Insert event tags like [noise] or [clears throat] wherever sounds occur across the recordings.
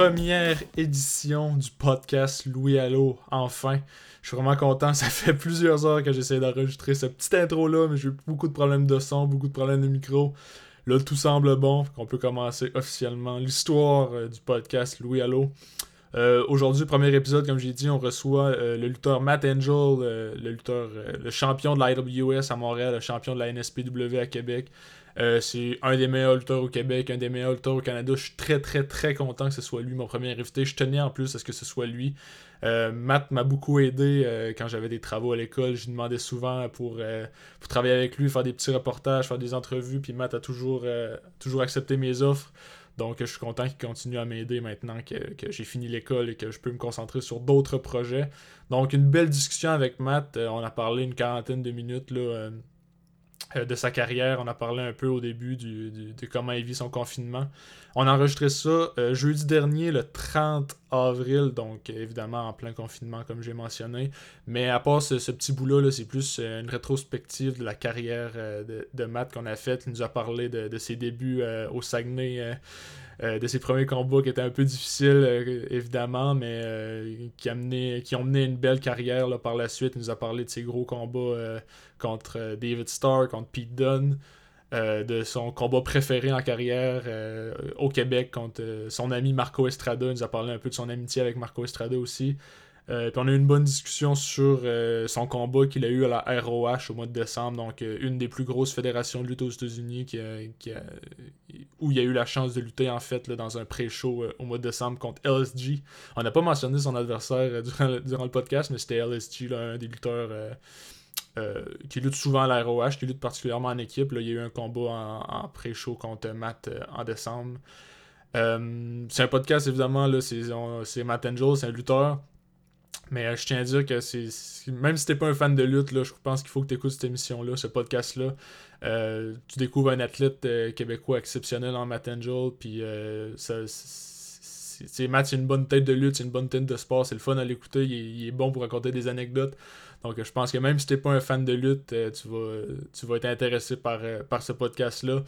première édition du podcast Louis Allo, enfin. Je suis vraiment content, [laughs] ça fait plusieurs heures que j'essaie d'enregistrer ce petit intro-là, mais j'ai eu beaucoup de problèmes de son, beaucoup de problèmes de micro. Là, tout semble bon, qu'on peut commencer officiellement l'histoire euh, du podcast Louis Allo. Euh, Aujourd'hui, premier épisode, comme j'ai dit, on reçoit euh, le lutteur Matt Angel, le lutteur, le champion de l'IWS à Montréal, le champion de la NSPW à Québec. Euh, c'est un des meilleurs lutteurs au Québec, un des meilleurs lutteurs au Canada. Je suis très, très, très content que ce soit lui, mon premier invité. Je tenais en plus à ce que ce soit lui. Euh, Matt m'a beaucoup aidé euh, quand j'avais des travaux à l'école. Je lui demandais souvent pour, pour travailler avec lui, faire des petits reportages, faire des entrevues. Puis Matt a toujours, toujours accepté mes offres. Donc je suis content qu'il continue à m'aider maintenant que, que j'ai fini l'école et que je peux me concentrer sur d'autres projets. Donc une belle discussion avec Matt. On a parlé une quarantaine de minutes là, de sa carrière. On a parlé un peu au début de comment il vit son confinement. On a enregistré ça euh, jeudi dernier, le 30 avril, donc euh, évidemment en plein confinement, comme j'ai mentionné. Mais à part ce, petit bout-là, là, c'est plus euh, une rétrospective de la carrière euh, de, de Matt qu'on a faite. Il nous a parlé de, ses débuts euh, au Saguenay. Euh, de ses premiers combats qui étaient un peu difficiles, euh, évidemment, mais euh, qui, a ont mené une belle carrière par la suite. Il nous a parlé de ses gros combats contre David Starr, contre Pete Dunne, de son combat préféré en carrière au Québec contre son ami Marco Estrada. Il nous a parlé un peu de son amitié avec Marco Estrada aussi. Euh, puis on a eu une bonne discussion sur euh, son combat qu'il a eu à la ROH au mois de décembre, donc euh, une des plus grosses fédérations de lutte aux États-Unis qui qui où il a eu la chance de lutter en fait là, dans un pré-show au mois de décembre contre LSG. On n'a pas mentionné son adversaire [laughs] durant, le, durant le podcast, mais c'était LSG, là, un des lutteurs qui lutte souvent à la ROH, qui lutte particulièrement en équipe. Là, il y a eu un combat en, pré-show contre Matt en décembre. C'est un podcast, évidemment, c'est Matt Angel, c'est un lutteur. Mais euh, je tiens à dire que c'est, même si t'es pas un fan de lutte, là, je pense qu'il faut que tu écoutes cette émission-là, ce podcast-là. Euh, tu découvres un athlète euh, québécois exceptionnel en Matt Angel, puis ça, c'est, Matt, c'est une bonne tête de lutte, c'est une bonne tête de sport, c'est le fun à l'écouter, il est, il est bon pour raconter des anecdotes. Donc je pense que même si t'es pas un fan de lutte, tu, vas, tu vas être intéressé par, par ce podcast-là.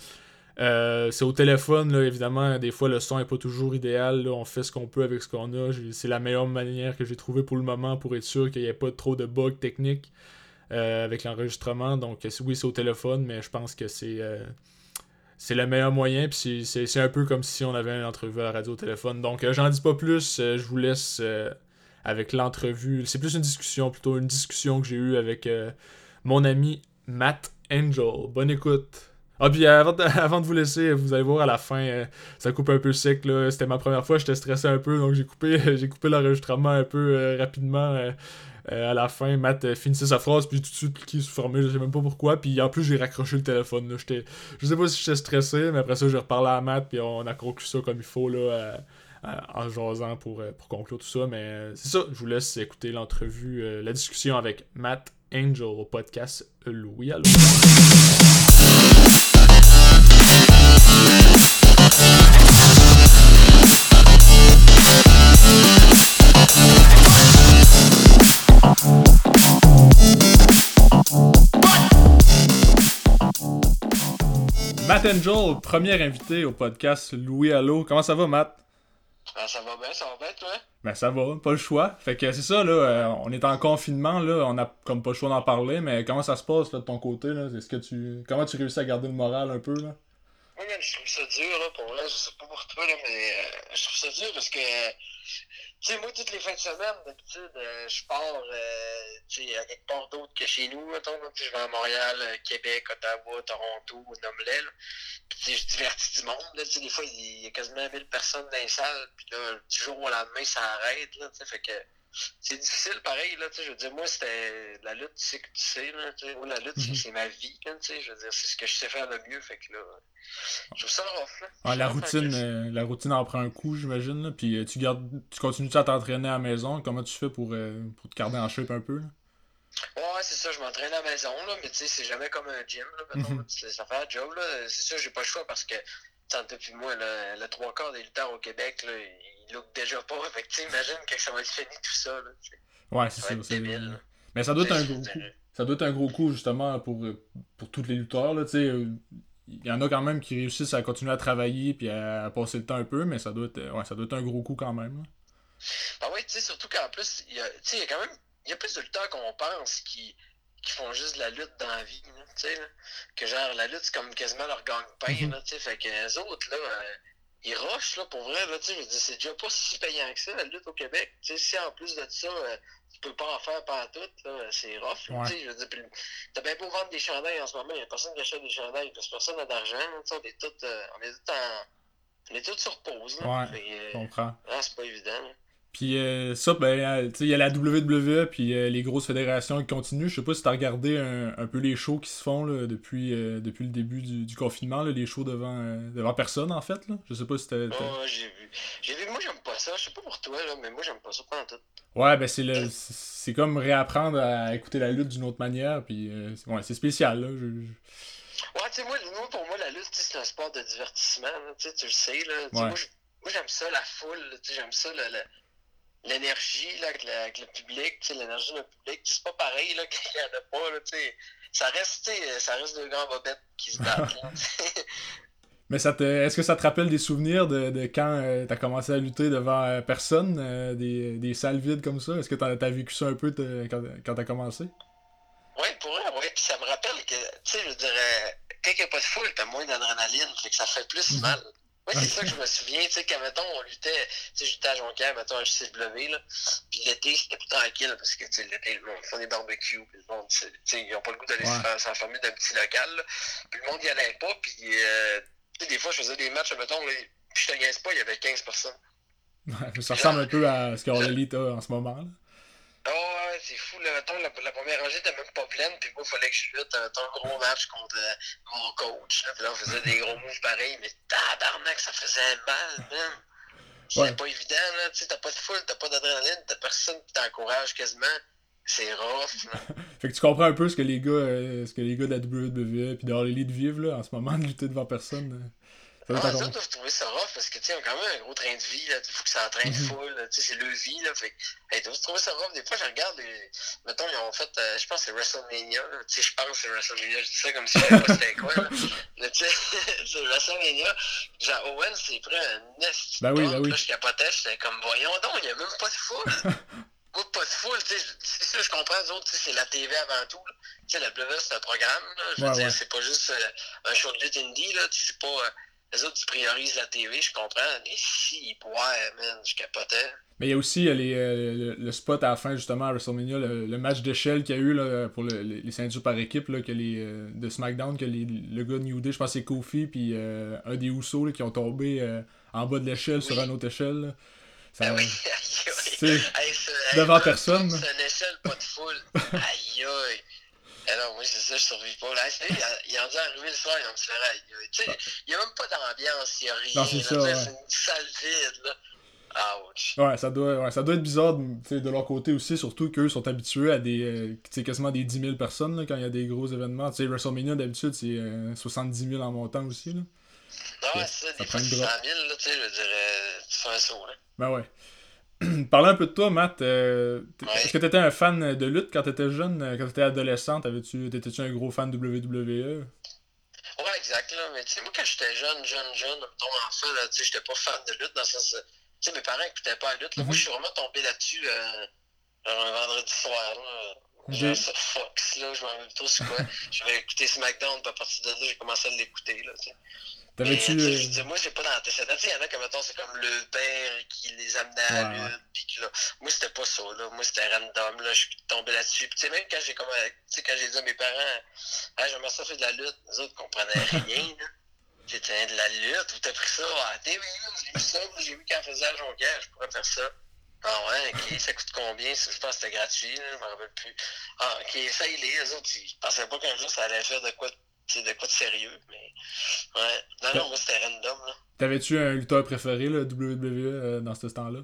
Euh, c'est au téléphone, évidemment, des fois le son est pas toujours idéal, là, on fait ce qu'on peut avec ce qu'on a, c'est la meilleure manière que j'ai trouvé pour le moment pour être sûr qu'il n'y ait pas trop de bugs techniques euh, avec l'enregistrement, donc oui c'est au téléphone, mais je pense que c'est euh, le meilleur moyen, puis c'est- un peu comme si on avait une entrevue à la radio au téléphone, donc j'en dis pas plus, je vous laisse avec l'entrevue, c'est plus une discussion, plutôt une discussion que j'ai eue avec mon ami Matt Angel, bonne écoute ah, puis euh, [laughs] avant de, vous laisser, vous allez voir à la fin, euh, ça coupe un peu sec. là. C'était ma première fois, j'étais stressé un peu, donc j'ai coupé, [laughs] j'ai coupé l'enregistrement un peu euh, rapidement à la fin. Matt finissait sa phrase, puis tout de suite cliqué sur fermer, je sais même pas pourquoi. Puis en plus, j'ai raccroché le téléphone. Là. J'étais, je sais pas si j'étais stressé, mais après ça, j'ai reparlé à Matt, puis on a conclu ça comme il faut là, en jasant pour, conclure tout ça. Mais c'est ça, je vous laisse écouter l'entrevue, la discussion avec Matt Angel au podcast Louis. Matt Angel, premier invité au podcast Louis Allo. Comment ça va, Matt? Ben, ça va bien, ça va bien, toi? Ben ça va, pas le choix. Fait que c'est ça, là, euh, on est en confinement, là, on a comme pas le choix d'en parler, mais comment ça se passe là, de ton côté, là? Est-ce que tu. Comment tu réussis à garder le moral un peu là? Je trouve ça dur, là, pour vrai, je sais pas pour toi, là, mais euh, je trouve ça dur parce que, tu sais, moi, toutes les fins de semaine, d'habitude, euh, je pars, euh, tu sais, à quelque part d'autre que chez nous, mettons, là, je vais à Montréal, euh, Québec, Ottawa, Toronto, là. Puis, je divertis du monde, là, tu sais, des fois, il y a quasiment 1000 personnes dans les salles, puis là, du jour au lendemain, ça arrête, là, tu sais, fait que c'est difficile pareil, là, tu sais, je veux dire, moi, c'était la lutte, tu sais que tu sais, là, tu sais, moi, la lutte, c'est- Mhm. c'est ma vie, là, tu sais, je veux dire, c'est ce que je sais faire le mieux, fait que là, je trouve ça rough, là. Ah, la routine, je- euh, la routine en prend un coup, j'imagine. là. Puis euh, tu gardes, tu continues à t'entraîner à la maison? Comment tu fais pour, euh, pour te garder en shape un peu là? Ouais, c'est ça, je m'entraîne à la maison, là, mais tu sais, c'est jamais comme un gym, là, mettons, là, c'est- ça fait un job, là. C'est ça, j'ai pas le choix parce que, tant puis moi, là, le trois quarts des lutteurs au Québec, là, ils look déjà pas. [laughs] Fait que, imagine que ça va être fini tout ça, là. Ouais, c'est Ça débile. Mais ça doit être un gros coup. Ça doit être un gros coup justement pour, euh, pour tous les lutteurs. Là, euh, y en a quand même qui réussissent à continuer à travailler puis à, passer le temps un peu, mais ça doit être, ouais, ça doit être un gros coup quand même. Ben oui, tu sais, surtout qu'en plus, il y a, y a quand même il y a plus de lutteurs qu'on pense qui, qui font juste de la lutte dans la vie, tu sais, que genre la lutte c'est comme quasiment leur gang-pain, mhm. tu sais, fait que les autres, là, euh, ils rushent, là, pour vrai, là, tu sais, c'est déjà pas si payant que ça, la lutte au Québec, tu sais, si en plus de ça, euh, tu peux pas en faire par tout, là, c'est rough, tu sais, je veux dire, t'as bien beau vendre des chandails en ce moment, il y a personne qui achète des chandails, parce que personne n'a d'argent, tu sais, on est tous, euh, on est tous en, on est tous sur pause, là, ouais, comprends. Ah, c'est pas évident, puis euh, ça, ben, euh, il y a la WWE puis euh, les grosses fédérations qui continuent. Je sais pas si tu as regardé un, peu les shows qui se font là, depuis, depuis le début du, confinement, là, les shows devant, devant personne en fait. Là. Je sais pas si t'as. Oh, j'ai vu. J'ai vu, moi j'aime pas ça. Je sais pas pour toi, là, mais moi j'aime pas ça pendant tout. Ouais, ben c'est le c'est comme réapprendre à écouter la lutte d'une autre manière. Puis ouais, c'est spécial. Là. Ouais, tu sais, moi, pour moi, la lutte, c'est un sport de divertissement. tu le sais. Là. Moi, j'aime ça, la foule. J'aime ça, le l'énergie avec, avec, le public, l'énergie du public, c'est pas pareil là, [laughs] qu'il n'y en a pas. Là, ça, reste, ça reste deux grands bobettes qui se battent. [laughs] [laughs] Mais ça te, est-ce que ça te rappelle des souvenirs de, de quand euh, tu as commencé à lutter devant euh, personne, euh, des, des, salles vides comme ça? Est-ce que tu as, vécu ça un peu quand, quand tu as commencé? Oui, pour vrai, oui. Puis ça me rappelle que, tu sais, je dirais, quand il n'y a pas de foule, t'as moins d'adrénaline, fait que ça fait plus mhm. mal. Oui, c'est ça que je me souviens, tu sais, quand, mettons, on luttait, tu sais, j'étais à Jonquière, mettons, à JCW, là, puis l'été, c'était plus tranquille, parce que, tu sais, l'été, le monde font des barbecues, puis le monde, tu sais, ils n'ont pas le goût d'aller ouais. s'enfermer d'un petit local, là, puis le monde n'y allait pas, puis, euh, tu sais, des fois, je faisais des matchs, mettons, puis je te gagne pas, il y avait 15 personnes. Ouais, ça ressemble un peu à ce qu'on lit en ce moment, là. Oh, ouais, c'est fou. Là, mettons, la, la, première rangée était même pas pleine, puis moi, il fallait que je lutte un gros match contre euh, mon coach. Là, puis là, on faisait des gros moves pareils, mais tabarnak, ça faisait mal, même. C'est pas évident, là. Tu sais, t'as pas de foule, t'as pas d'adrénaline, t'as personne qui t'encourage quasiment. C'est rough, là. [laughs] fait que tu comprends un peu ce que les gars, euh, ce que les gars de la WWE puis de Harley vivent, là, en ce moment, de lutter devant personne. Là. Ah, ça, doit trouver ça rough parce que, tu sais, quand même un gros train de vie, là. Il faut que ça entraîne mm -hmm. full, tu sais, c'est le vie, là. Fait hey, doivent trouver ça rough. Des fois, je regarde, les... mettons, ils ont fait, euh, je pense que c'est WrestleMania, Tu sais, je pense que c'est WrestleMania, je dis ça comme si je savais pas c'était quoi, là. [laughs] Mais, tu sais, [laughs] c'est WrestleMania. Genre, Owen, c'est pris un nest. Ben oui, ben oui. Là, je capotais, j'étais comme, voyons donc, il n'y a même pas de foule. [laughs] Moi, pas de foule, tu sais, c'est ça, je comprends, les autres, c'est la TV avant tout, Tu sais, la WWE, c'est un programme, là. Je veux ouais, dire, ouais. c'est pas juste euh, un show de lutte indie, là. Tu sais, c'est pas. Euh, les autres, ils priorisent la TV, je comprends. Mais si, ouais, man, je capotais. Mais il y a aussi les, euh, le, spot à la fin, justement, à WrestleMania, le, match d'échelle qu'il y a eu là, pour le, les, ceintures par équipe là, que les, euh, de SmackDown, que les, le gars de New Day, je pense que c'est Kofi, puis euh, un des Usos qui ont tombé en bas de l'échelle sur une autre échelle. Ça, ben oui, [laughs] devant personne. C'est une échelle, pas de foule. [laughs] aïe aïe. Alors, moi, c'est ça, je survis pas. Là, il a dû arriver le soir, il a me Tu sais, il n'y a même pas d'ambiance, il n'y a rien. Non, c'est ça. Ouais. C'est une salle vide, là. Ouch. Ouais, ça doit, ouais, ça doit être bizarre de, leur côté aussi, surtout qu'eux sont habitués à des euh, quasiment des 10 000 personnes là, quand il y a des gros événements. Tu sais, WrestleMania d'habitude c'est euh, 70 000 en montant aussi. Là. Non, ouais, c'est ça, des fois 100 000, là, tu sais, je dirais, tu fais un saut. Là. Ben ouais. [clears throat] Parlons un peu de toi, Matt. Euh, est-ce que tu étais un fan de lutte quand tu étais jeune, euh, quand tu étais adolescent? Étais-tu un gros fan de WWE? Ouais, exact. Là. Mais tu sais, moi, quand j'étais jeune, jeune, jeune, ton enfant, tu sais, j'étais pas fan de lutte dans le sens. Tu sais, mes parents écoutaient pas la lutte. Là. Moi, mhm. je suis vraiment tombé là-dessus euh, un vendredi soir. Là. J'ai sur Fox, là, je m'en rappelle trop c'est quoi. [laughs] J'avais écouté SmackDown, puis à partir de là, j'ai commencé à l'écouter. Là, T'avais-tu. Euh, je dis, moi, j'ai pas d'antécédents. Il y en a comme, c'est comme le père qui les amenait à la lutte. Puis là, moi, c'était pas ça. Là. Moi, c'était random. Là. Je suis tombé là-dessus. Puis, tu sais, même quand j'ai comme, quand j'ai dit à mes parents, ah, j'aimerais ça faire de la lutte, les autres comprenaient [laughs] rien. Là. C'était de la lutte. Ou t'as pris ça? À TV. J'ai vu ça. J'ai vu qu'elle faisait à Jonquière. Je pourrais faire ça. Ah ouais, ok, [laughs] ça coûte combien? Je pense que c'était gratuit, là, je m'en rappelle plus. Ah, ok, ça il est, les autres, ils pensaient pas qu'un jour ça allait faire de quoi de c'est de quoi de sérieux, mais. Ouais. Non, non, moi c'était random, là. T'avais-tu un lutteur préféré, le WWE, euh, dans ce temps-là?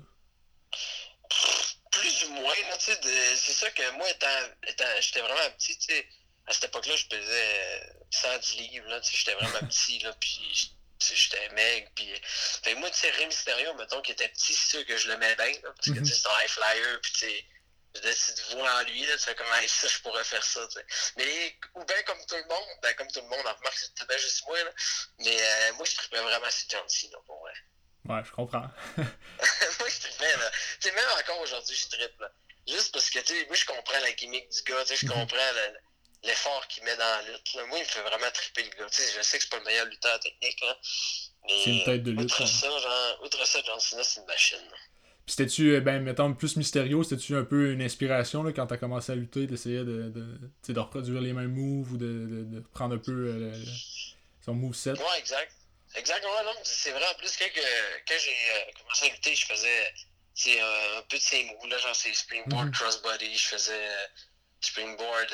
Plus ou moins, là, tu sais. C'est ça que moi, étant, étant j'étais vraiment petit, tu sais. À cette époque-là, je pesais 110 livres, là, tu sais. J'étais vraiment [laughs] petit, là, puis j'étais maigre, puis... Fait moi, tu sais, Rey Mysterio, mettons, qui était petit, c'est sûr que je l'aimais bien, là, parce que, tu sais, c'est un high flyer, puis tu sais tu te vois en lui, là, tu fais comme, hey, ça, je pourrais faire ça, tu sais. Mais, ou bien comme tout le monde, ben, comme tout le monde, en remarque, c'était bien juste moi, là. Mais euh, moi, je trippais vraiment sur John Cena, pour vrai. Ouais, je comprends. [laughs] [laughs] moi, je trippais, là. Tu sais, même encore aujourd'hui, je trippe, là. Juste parce que, tu sais, moi, je comprends la gimmick du gars, tu sais, je mhm. comprends l'effort qu'il met dans la lutte. Là. Moi, il me fait vraiment tripper le gars. Tu sais, je sais que c'est pas le meilleur lutteur technique, là. C'est une tête de lutte. Outre, ça, genre, outre ça, John Cena, c'est une machine. Là. Puis c'était-tu, euh, ben, mettons, plus mystérieux, c'était-tu un peu une inspiration là, quand t'as commencé à lutter, d'essayer de, de, de reproduire les mêmes moves ou de, de, de prendre un peu euh, son moveset? Ouais, exact. Exact, ouais, non, c'est vrai. En plus, quand, quand j'ai euh, commencé à lutter, je faisais c'est un peu de ces moves-là, genre c'est springboard, mm -hmm. crossbody, je faisais springboard,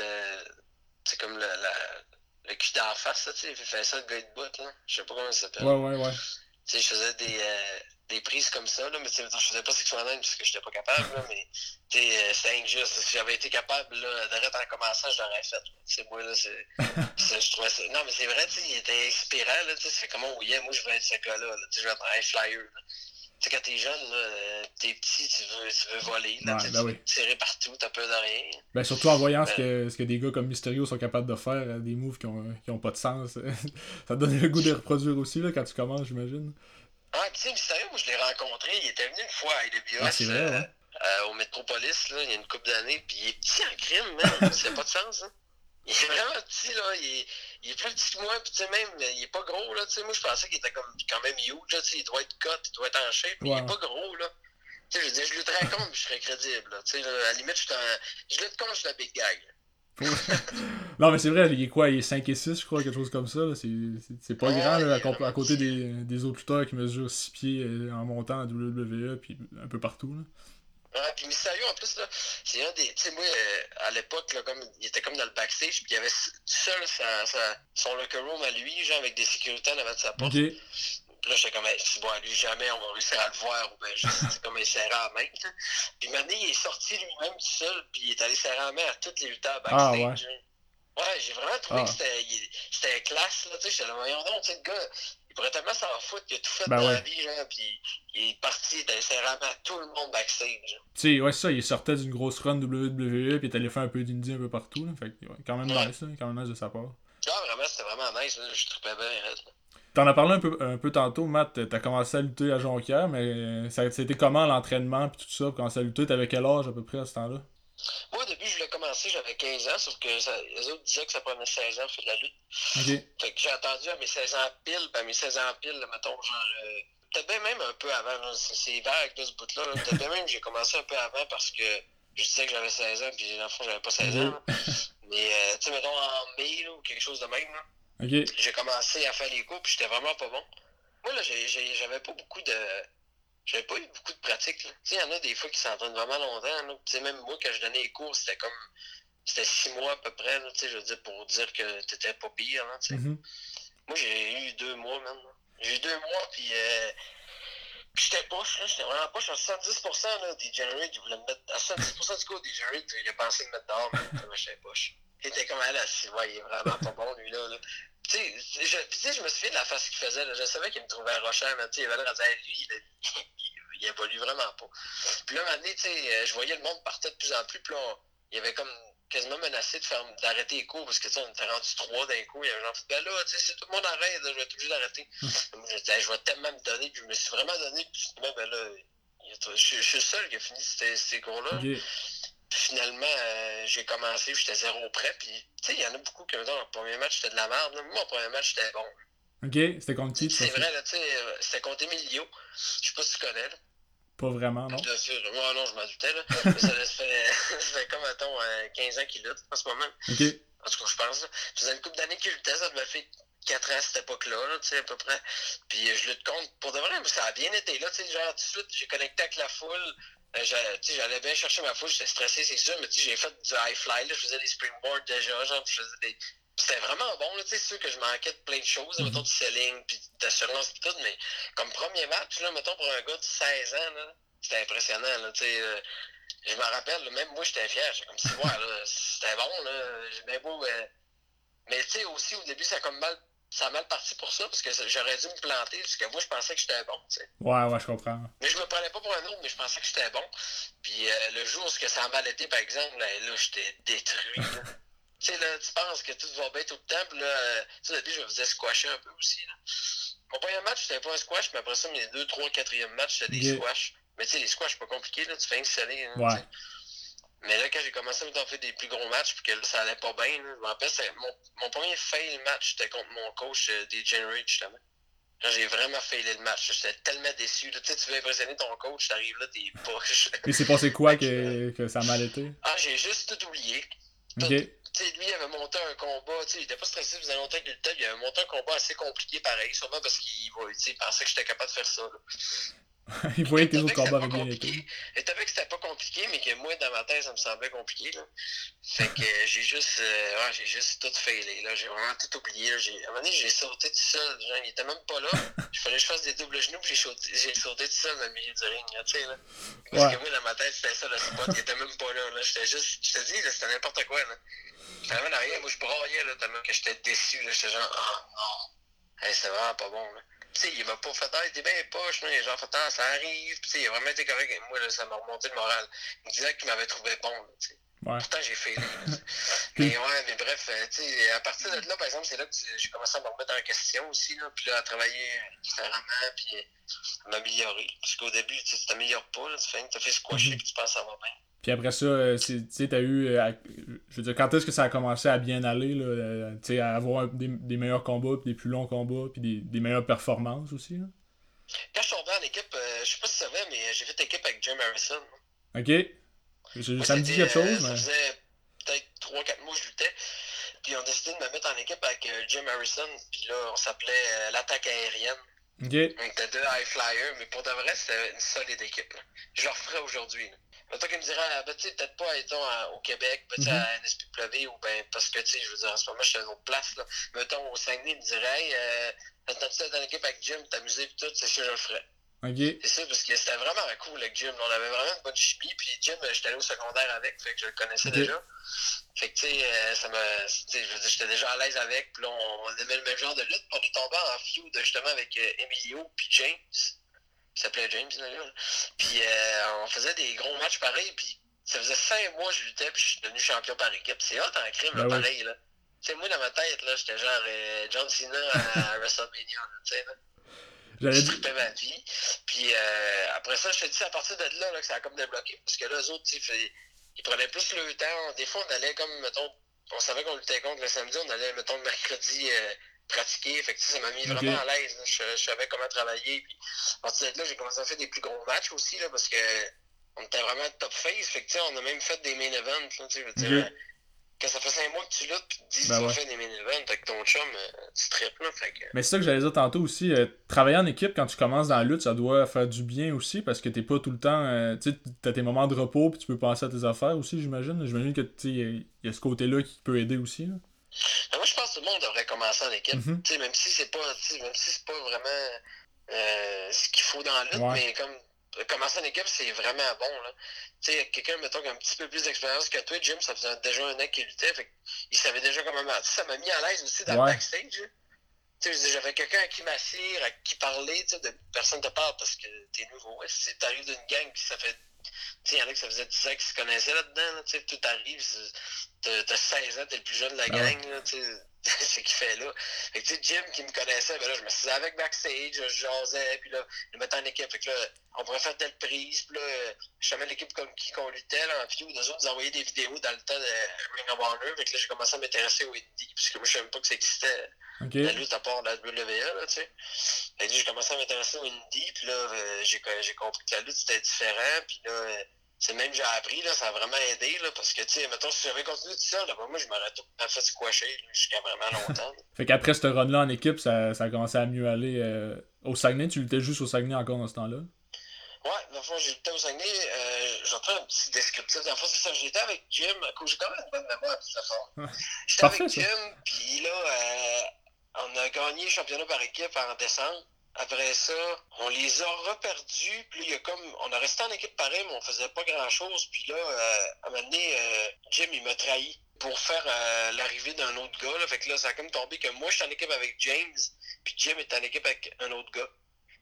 c'est comme le, la, le cul d'en face, tu sais, il fait ça, le gars de bout, là. Je sais pas comment ça s'appelle. Ouais, ouais, ouais. Tu sais, je faisais des des prises comme ça, là, mais je faisais pas sexuellement parce que j'étais pas capable, là, mais euh, c'est injuste. Si j'avais été capable d'arrêter en commençant, je l'aurais fait. C'est moi, là, [laughs] c'est. je trouvais ça. Non, mais c'est vrai, tu il était inspirant, là, tu sais, c'est comment on moi je veux être ce gars-là, là, tu je veux être un flyer. Tu sais, quand t'es jeune, là, euh, t'es petit, tu veux, tu veux voler, là, ouais, ben tu oui. tirer partout, t'as peur de rien. Ben, surtout en voyant ce, que, ce que des gars comme Mysterio sont capables de faire, euh, des moves qui ont, qui ont pas de sens. [laughs] ça donne le goût de [laughs] reproduire aussi, là, quand tu commences, j'imagine. Ah, tu sais, Mysterio, moi, je l'ai rencontré. Il était venu une fois à IWS. Ah, c'est vrai, ouais. euh, au Metropolis, là, il y a une couple d'années. Puis il est petit en crime, man. [laughs] ça n'a pas de sens, hein? Il est vraiment petit, là. Il est, il est plus petit que moi. Puis, tu sais, même, il est pas gros, là. Tu sais, moi, je pensais qu'il était comme, quand même huge, là. Tu sais, il doit être cut, il doit être en shape. Mais il est pas gros, là. Tu sais, je veux dire, je lutterais contre, puis je serais crédible, là. Tu sais, à la limite, je, je lutte contre, je suis la big gag. [laughs] non, mais c'est vrai, il est quoi Il est 5 et 6, je crois, quelque chose comme ça. C'est pas grand là, à, à, côté des, des, autres lutteurs qui mesurent 6 pieds euh, en montant à WWE, puis un peu partout. Là. Ouais, puis Mysterio, en plus, là, c'est un des. Tu sais, moi, euh, à l'époque, là, comme, il était comme dans le backstage, puis il y avait seul sa, sa, son locker room à lui, genre avec des sécurités en avant de sa porte. Okay. Puis là, j'étais comme, hey, bon, lui, jamais on va réussir à le voir, ou bien juste, comme il serrait la main. Puis maintenant, il est sorti lui-même tout seul, puis il est allé serrer la main à toutes les lutteurs backstage. Ah, ouais. Ouais, j'ai vraiment trouvé ah. que c'était classe, là, tu sais, j'étais là, voyons donc, tu sais, le gars, il pourrait tellement s'en foutre qu'il a tout fait ben dans ouais. la vie, genre, puis il est parti, il est allé serrer la main à tout le monde backstage. Tu sais, ouais, ça, il sortait d'une grosse run WWE, puis il est allé faire un peu d'indie un peu partout, là, fait que, ouais, quand même ouais. nice, là, quand même nice de sa part. Ah, vraiment, c'était vraiment nice, là, je trouvais bien, là. T'en as parlé un peu, un peu tantôt, Matt. T'as commencé à lutter à Jonquière, mais ça, c'était comment l'entraînement et tout ça? Commencer à lutter, t'avais quel âge à peu près à ce temps-là? Moi, au début, je voulais commencer, j'avais 15 ans, sauf que ça, les autres disaient que ça prenait 16 ans de faire de la lutte. Okay. Fait que j'ai attendu à mes 16 ans pile, ben, à mes 16 ans pile, mettons, genre. Euh, peut-être bien même un peu avant, c'est vague de ce bout-là. Peut-être bien même j'ai commencé un peu avant parce que je disais que j'avais 16 ans, puis dans le fond, j'avais pas 16 ans. Mais, euh, tu sais, mettons en mai, là, ou quelque chose de même, là. Okay. J'ai commencé à faire les cours, puis j'étais vraiment pas bon. Moi, là, j'avais pas beaucoup de. J'avais pas eu beaucoup de pratique. Tu sais, il y en a des fois qui s'entraînent vraiment longtemps. Tu sais, même moi, quand je donnais les cours, c'était comme. C'était six mois à peu près, tu sais, je veux dire, pour dire que t'étais pas pire, là, tu sais. Mm -hmm. Moi, j'ai eu deux mois, même. J'ai eu deux mois, puis. Euh, j'étais poche, j'étais vraiment poche. À 70% là, des Generate, ils voulaient me mettre. À 70% du coup, des Generate, il a pensé me mettre dehors, mais [laughs] j'étais poche. Il était comme, elle, si, ouais, il est vraiment pas bon, lui, là. là. Tu sais, je, je me souviens de la face qu'il faisait. Là. Je savais qu'il me trouvait rochant, mais tu sais, il avait l'air lui, il, il, il, évolue vraiment pas. Puis là, un moment donné, tu sais, je voyais le monde partir de plus en plus, puis là, il y avait comme quasiment menacé de faire d'arrêter les cours parce que tu sais, on était rendu trois d'un coup. Il y avait genre, ben là, tu sais, si tout le monde arrête, je vais être obligé d'arrêter. Moi, je vais tellement me donner, puis je me suis vraiment donné, puis ben là, je, je, suis seul qui a fini ces, ces cours-là. Okay finalement, euh, j'ai commencé, j'étais zéro prêt. Puis, tu sais, il y en a beaucoup qui me disent, le premier match, c'était de la merde. Moi, mon premier match, c'était bon. Ok, c'était contre qui C'est vrai, là, tu sais, euh, c'était contre Emilio. Je sais pas si tu connais, là. Pas vraiment, non? Bien sûr. Moi, non, je m'en doutais, là. Mais ça, ça, fait, [laughs] ça fait comme, mettons, 15 euh, ans qu'il lutte en ce moment. Ok. En tout cas, je pense. Ça faisait une couple d'années qu'il luttait, ça m'a fait 4 ans à cette époque-là, là, tu sais, à peu près. Puis je lutte contre, pour de vrai, mais ça a bien été, là, tu sais, genre, tout de suite, j'ai connecté avec la foule. Euh, j'allais bien chercher ma foule, j'étais stressé, c'est sûr, mais j'ai fait du high fly, là, je faisais des springboards déjà, genre, je faisais des. C'était vraiment bon, tu sais, c'est sûr que je manquais de plein de choses, mm -hmm. mettons du selling, puis d'assurance, puis tout, mais comme premier match, là, mettons, pour un gars de 16 ans, là, c'était impressionnant, là, tu sais. Euh, je me rappelle, même moi, j'étais fier, comme si, [laughs] ouais, là, c'était bon, là, j'ai bien beau. Euh, mais, tu sais, aussi, au début, ça a comme mal ça a mal parti pour ça, parce que j'aurais dû me planter, parce que moi, je pensais que j'étais bon, tu sais. Ouais, ouais, je comprends. Mais je me prenais pas pour un autre, mais je pensais que j'étais bon. Puis euh, le jour où ça a mal été, par exemple, là, là j'étais détruit. [laughs] tu sais, là, tu penses que tout va bien tout le temps, puis là, euh, tu sais, au début, je me faisais squasher un peu aussi, là. Mon premier match, c'était pas un squash, mais après ça, mes deux, trois, quatrième match, c'était des squash. Mais tu sais, les squash, c'est pas compliqué, là, tu fais un salé. Hein, ouais. Mais là, quand j'ai commencé à me faire des plus gros matchs, puis que là, ça allait pas bien, je me rappelle, mon, mon premier fail match, c'était contre mon coach euh, des Generate, justement. J'ai vraiment failé le match. J'étais tellement déçu. Tu sais, tu veux impressionner ton coach, t'arrives là, t'es poche. Mais c'est passé quoi [laughs] que, que ça a mal été? Ah, j'ai juste tout oublié. Ok. Tu sais, lui, il avait monté un combat, tu sais, il était pas stressé, il faisait longtemps qu'il était, il avait monté un combat assez compliqué pareil, sûrement parce qu'il pensait que j'étais capable de faire ça. Là. [laughs] il voyait que les autres combats avaient bien été. Il savait que c'était pas compliqué, mais que moi, dans ma tête, ça me semblait compliqué. Là. Fait que [laughs] j'ai juste, euh, ouais, j'ai juste tout failé. Là. J'ai vraiment tout oublié. Là. J'ai, à un moment donné, j'ai sauté tout seul. Genre, il était même pas là. Il fallait que je fasse des doubles genoux, puis j'ai sauté, j'ai sauté tout seul dans le milieu du ring. Là, là. Parce ouais. que moi, dans ma tête, c'était ça le spot. Il était même pas là. là. J'étais juste, je te dis, c'était n'importe quoi. Là. J'étais vraiment rien. Moi, je braillais là, tellement que j'étais déçu. Là. J'étais genre, oh non. Hey, c'est vraiment pas bon. Là sais, il m'a pas fait ah, il était bien poche, là. genre fait ah, ça arrive, puis il a vraiment été correct. Moi, là, ça m'a remonté le moral. Il me disait qu'il m'avait trouvé bon. Ouais. Pourtant, j'ai fait. [laughs] mais ouais, mais bref, euh, tu à partir de là, par exemple, c'est là que j'ai commencé à me remettre en question aussi, là, puis là, à travailler différemment, puis à m'améliorer. Parce qu'au début, tu t'améliores pas, là, tu fais, as fait squasher, mm -hmm. puis tu penses ça va bien. Puis après ça, euh, tu sais, t'as eu. Euh, je veux dire, quand est-ce que ça a commencé à bien aller, là, euh, tu sais, à avoir des, des, meilleurs combats, puis des plus longs combats, puis des, des meilleures performances aussi, là? Quand je suis tombé en équipe, je sais pas si ça va, mais j'ai fait équipe avec Jim Harrison. Ok. Ça me dit quelque chose, mais. Ça faisait peut-être 3-4 mois que je luttais. Puis on a décidé de me mettre en équipe avec Jim Harrison, puis là, on s'appelait l'attaque aérienne. Ok. On était deux high flyers, mais pour de vrai, c'était une solide équipe. Là. Je le referais aujourd'hui. Mettons qu'il me dirait, ah, ben, peut-être pas, étant au Québec, peut-être mm -hmm. à NSPW, ou ben, parce que, tu sais, je veux dire, en ce moment, je suis à une autre place, là. Mettons, au Saguenay, il me dirait, hey, euh, t'as-tu dans l'équipe avec Jim, t'amuser, pis tout, c'est sûr, je le ferais. Okay. C'est ça, parce que c'était vraiment cool avec Jim. On avait vraiment une bonne chimie. Puis Jim, j'étais allé au secondaire avec, fait que je le connaissais okay. déjà. Fait que, tu sais, euh, ça me. Je veux dire, j'étais déjà à l'aise avec. Puis là, on, on, aimait le même genre de lutte. Puis on est tombé en feud justement avec euh, Emilio puis James. Il s'appelait James, d'ailleurs. Puis euh, on faisait des gros matchs pareils. Puis ça faisait cinq mois que je luttais. Puis je suis devenu champion par équipe. C'est hot en crime, là, pareil, là. Tu sais, moi, dans ma tête, là, j'étais genre euh, John Cena à [laughs] WrestleMania, tu sais, là. J'avais dit. ma vie. Puis euh, après ça, je te dis, à partir de là, là que ça a comme débloqué. Parce que là, eux autres, ils, ils prenaient plus le temps. Des fois, on allait comme, mettons, on savait qu'on luttait contre le samedi, on allait, mettons, le mercredi euh, pratiquer. Fait que ça m'a mis vraiment à l'aise. Je, je, savais comment travailler. Puis à partir de là, j'ai commencé à faire des plus gros matchs aussi, là, parce que on était vraiment top phase. Fait que, on a même fait des main events. Là, je okay. Quand ça fait 5 mois que tu luttes, puis tu dis ben que ouais. tu fais des mini-events avec ton chum, euh, tu tripes là. Fait que... Mais c'est ça que j'allais dire tantôt aussi. Euh, travailler en équipe quand tu commences dans la lutte, ça doit faire du bien aussi parce que t'es pas tout le temps. Euh, tu sais, t'as tes moments de repos puis tu peux penser à tes affaires aussi, j'imagine. J'imagine que tu il y a ce côté-là qui peut aider aussi. Là. Mais moi, je pense que tout le monde devrait commencer en équipe. Mm -hmm. Même si c'est pas, même si pas vraiment ce qu'il faut dans la lutte, ouais. mais comme commencer en équipe, c'est vraiment bon. Là. Tu sais, quelqu'un, mettons, qui a un petit peu plus d'expérience que toi, Jim, ça faisait déjà un an qu'il luttait, fait il savait déjà comment. Ça m'a mis à l'aise aussi dans ouais. le backstage. Tu sais, j'avais quelqu'un à qui m'assire, à qui parler, tu sais, de personne te parle parce que t'es nouveau. Si t'arrives d'une gang qui ça fait. Tu sais, il y en a ça faisait 10 ans qu'ils se connaissaient là-dedans, là, tu sais, tout arrive, t'as 16 ans, t'es le plus jeune de la gang, là, [laughs] c'est qu'il fait là. Que, tu sais, Jim qui me connaissait, ben là, je me suis avec backstage, je jasais, puis là, je me mettais en équipe. Fait que là, on pourrait faire telle prise, puis là, je savais l'équipe comme qui qu'on luttait, là, en feud, nous autres, nous envoyaient des vidéos dans le temps de Ring of Honor. Fait que là, j'ai commencé à m'intéresser au indie, puisque moi, je savais même pas que ça existait. Okay. La lutte à part la WWE, là, tu sais. Fait que j'ai commencé à m'intéresser au indie, puis là, euh, j'ai compris que la lutte, c'était différent, puis là, c'est même que j'ai appris, là, ça a vraiment aidé, là, parce que, tu sais, mettons, si j'avais continué tout ça, là, moi, je m'aurais tout fait squasher jusqu'à vraiment longtemps. [laughs] fait qu'après ce run-là en équipe, ça, ça a commencé à mieux aller. Euh, au Saguenay, tu luttais juste au Saguenay encore dans ce temps-là? Ouais, dans le fond, j'ai lutté au Saguenay. Euh, J'entends un petit descriptif. Dans le fond, c'est ça, j'étais avec Jim. J'ai quand même une bonne mémoire, de toute façon. J'étais avec Jim, puis là, euh, on a gagné le championnat par équipe en décembre. Après ça, on les a reperdus. Puis il y a comme. On a resté en équipe pareil, mais on faisait pas grand chose. Puis là, euh, à un moment donné, euh, Jim, il m'a trahi. pour faire euh, l'arrivée d'un autre gars. Là. Fait que là, ça a comme tombé que moi, je suis en équipe avec James, puis Jim est en équipe avec un autre gars.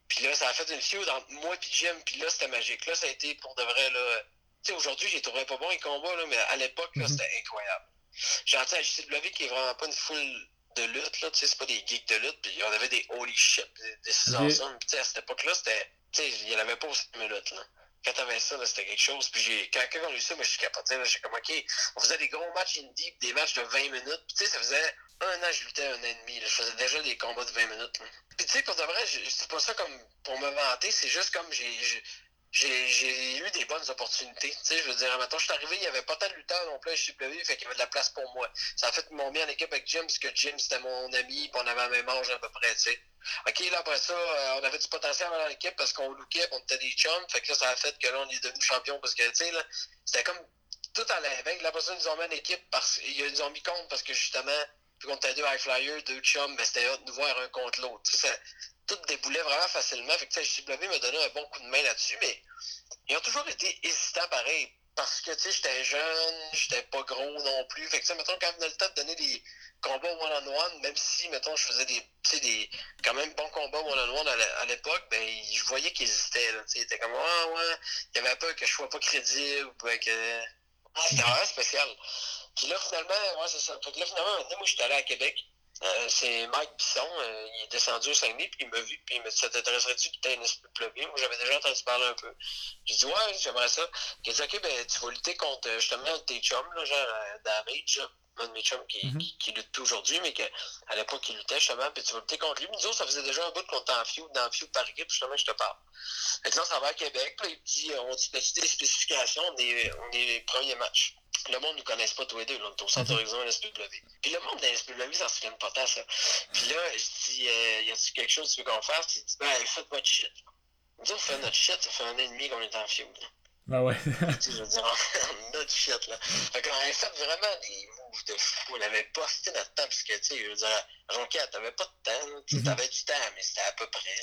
Puis là, ça a fait une feud entre moi et Jim, puis là, c'était magique. Là, ça a été pour de vrai, là. Tu sais, aujourd'hui, j'ai trouvé pas bon les combats, là, mais à l'époque, là, mm-hmm. c'était incroyable. J'ai entendu à JCW qui est vraiment pas une foule de lutte, là, tu sais, c'est pas des geeks de lutte, puis on avait des holy shit, des, six ensemble, tu sais, à cette époque-là, c'était, tu sais, il y en avait pas aussi de lutte, là quand t'avais ça, c'était quelque chose. Puis j'ai, quand, quand on a eu ça, moi, je suis capoté. Là, j'étais comme, OK, on faisait des gros matchs indie, des matchs de 20 minutes. Puis tu sais, ça faisait un an, je luttais un an et demi. Là, je faisais déjà des combats de 20 minutes. Puis tu sais, pour de vrai, c'est pas ça comme pour me vanter, c'est juste comme j'ai, j'ai eu des bonnes opportunités. Tu sais, je veux dire, maintenant, je suis arrivé, il n'y avait pas tant de lutteurs non plus à JCW, fait qu'il y avait de la place pour moi. Ça a fait mon bien en équipe avec Jim, parce que Jim, c'était mon ami, puis on avait la même âge à peu près, tu sais. OK, là, après ça, euh, on avait du potentiel dans l'équipe parce qu'on lookait, on était des chums, fait que là, ça a fait que là, on est devenu champion, parce que, tu sais, là, c'était comme tout à l'inverse. Là, après ça, ils nous ont mis en équipe, parce qu'ils nous ont mis compte, parce que justement, puis qu'on était deux high flyers, deux chums, ben, c'était de nous voir un contre l'autre. Tout déboulait vraiment facilement. Fait que, JCW m'a donné un bon coup de main là-dessus, mais ils ont toujours été hésitants pareil. Parce que, tu sais, j'étais jeune, j'étais pas gros non plus. Fait que, tu sais, mettons, quand venait le temps de donner des combats one-on-one, même si, mettons, je faisais des, des, quand même bons combats one-on-one à l'époque, ben, je voyais qu'ils hésitaient, là. Ils étaient comme, ah, ouais, il y avait peur que je sois pas crédible, que. Ah, c'était [laughs] vraiment spécial. Puis là, finalement, ouais, c'est ça. Fait que là, finalement, maintenant, moi, j'étais allé à Québec. Euh, c'est Mike Bisson, euh, il est descendu au Saguenay, puis il m'a vu, puis il m'a dit Ça t'intéresserait-tu de quitter une Moi, j'avais déjà entendu parler un peu. J'ai dit Ouais, j'aimerais ça. Il a dit Ok, ben, tu vas lutter contre euh, justement tes chums, là, genre Damage, un de mes chums qui, mm -hmm. qui, lutte aujourd'hui, mais qu'à l'époque, il luttait justement, puis tu vas lutter contre lui. Nous autres, ça faisait déjà un bout qu'on était en feud, dans feud par équipe, justement, je te parle. Maintenant, ça va à Québec, puis il dit On dit des spécifications, on est, on est les premiers matchs le monde ne nous connaisse pas tous les deux. Là, on est au centre horizon SPW. Puis le monde de la SPW, ça se souvient pas tant, ça. Puis là, je dis, euh, y a-tu quelque chose que tu veux qu'on fasse? Il dit, ben, faites votre shit. Nous dit, on fait notre shit, ça fait un an et demi qu'on est en film. Ben ouais. [laughs] je veux dire, notre shit, là. Fait qu'on avait fait vraiment des moves de fou. On avait posté notre temps, parce que, tu sais, je veux dire, Jonquière, t'avais pas de temps, tu -hmm. t'avais du temps, mais c'était à peu près,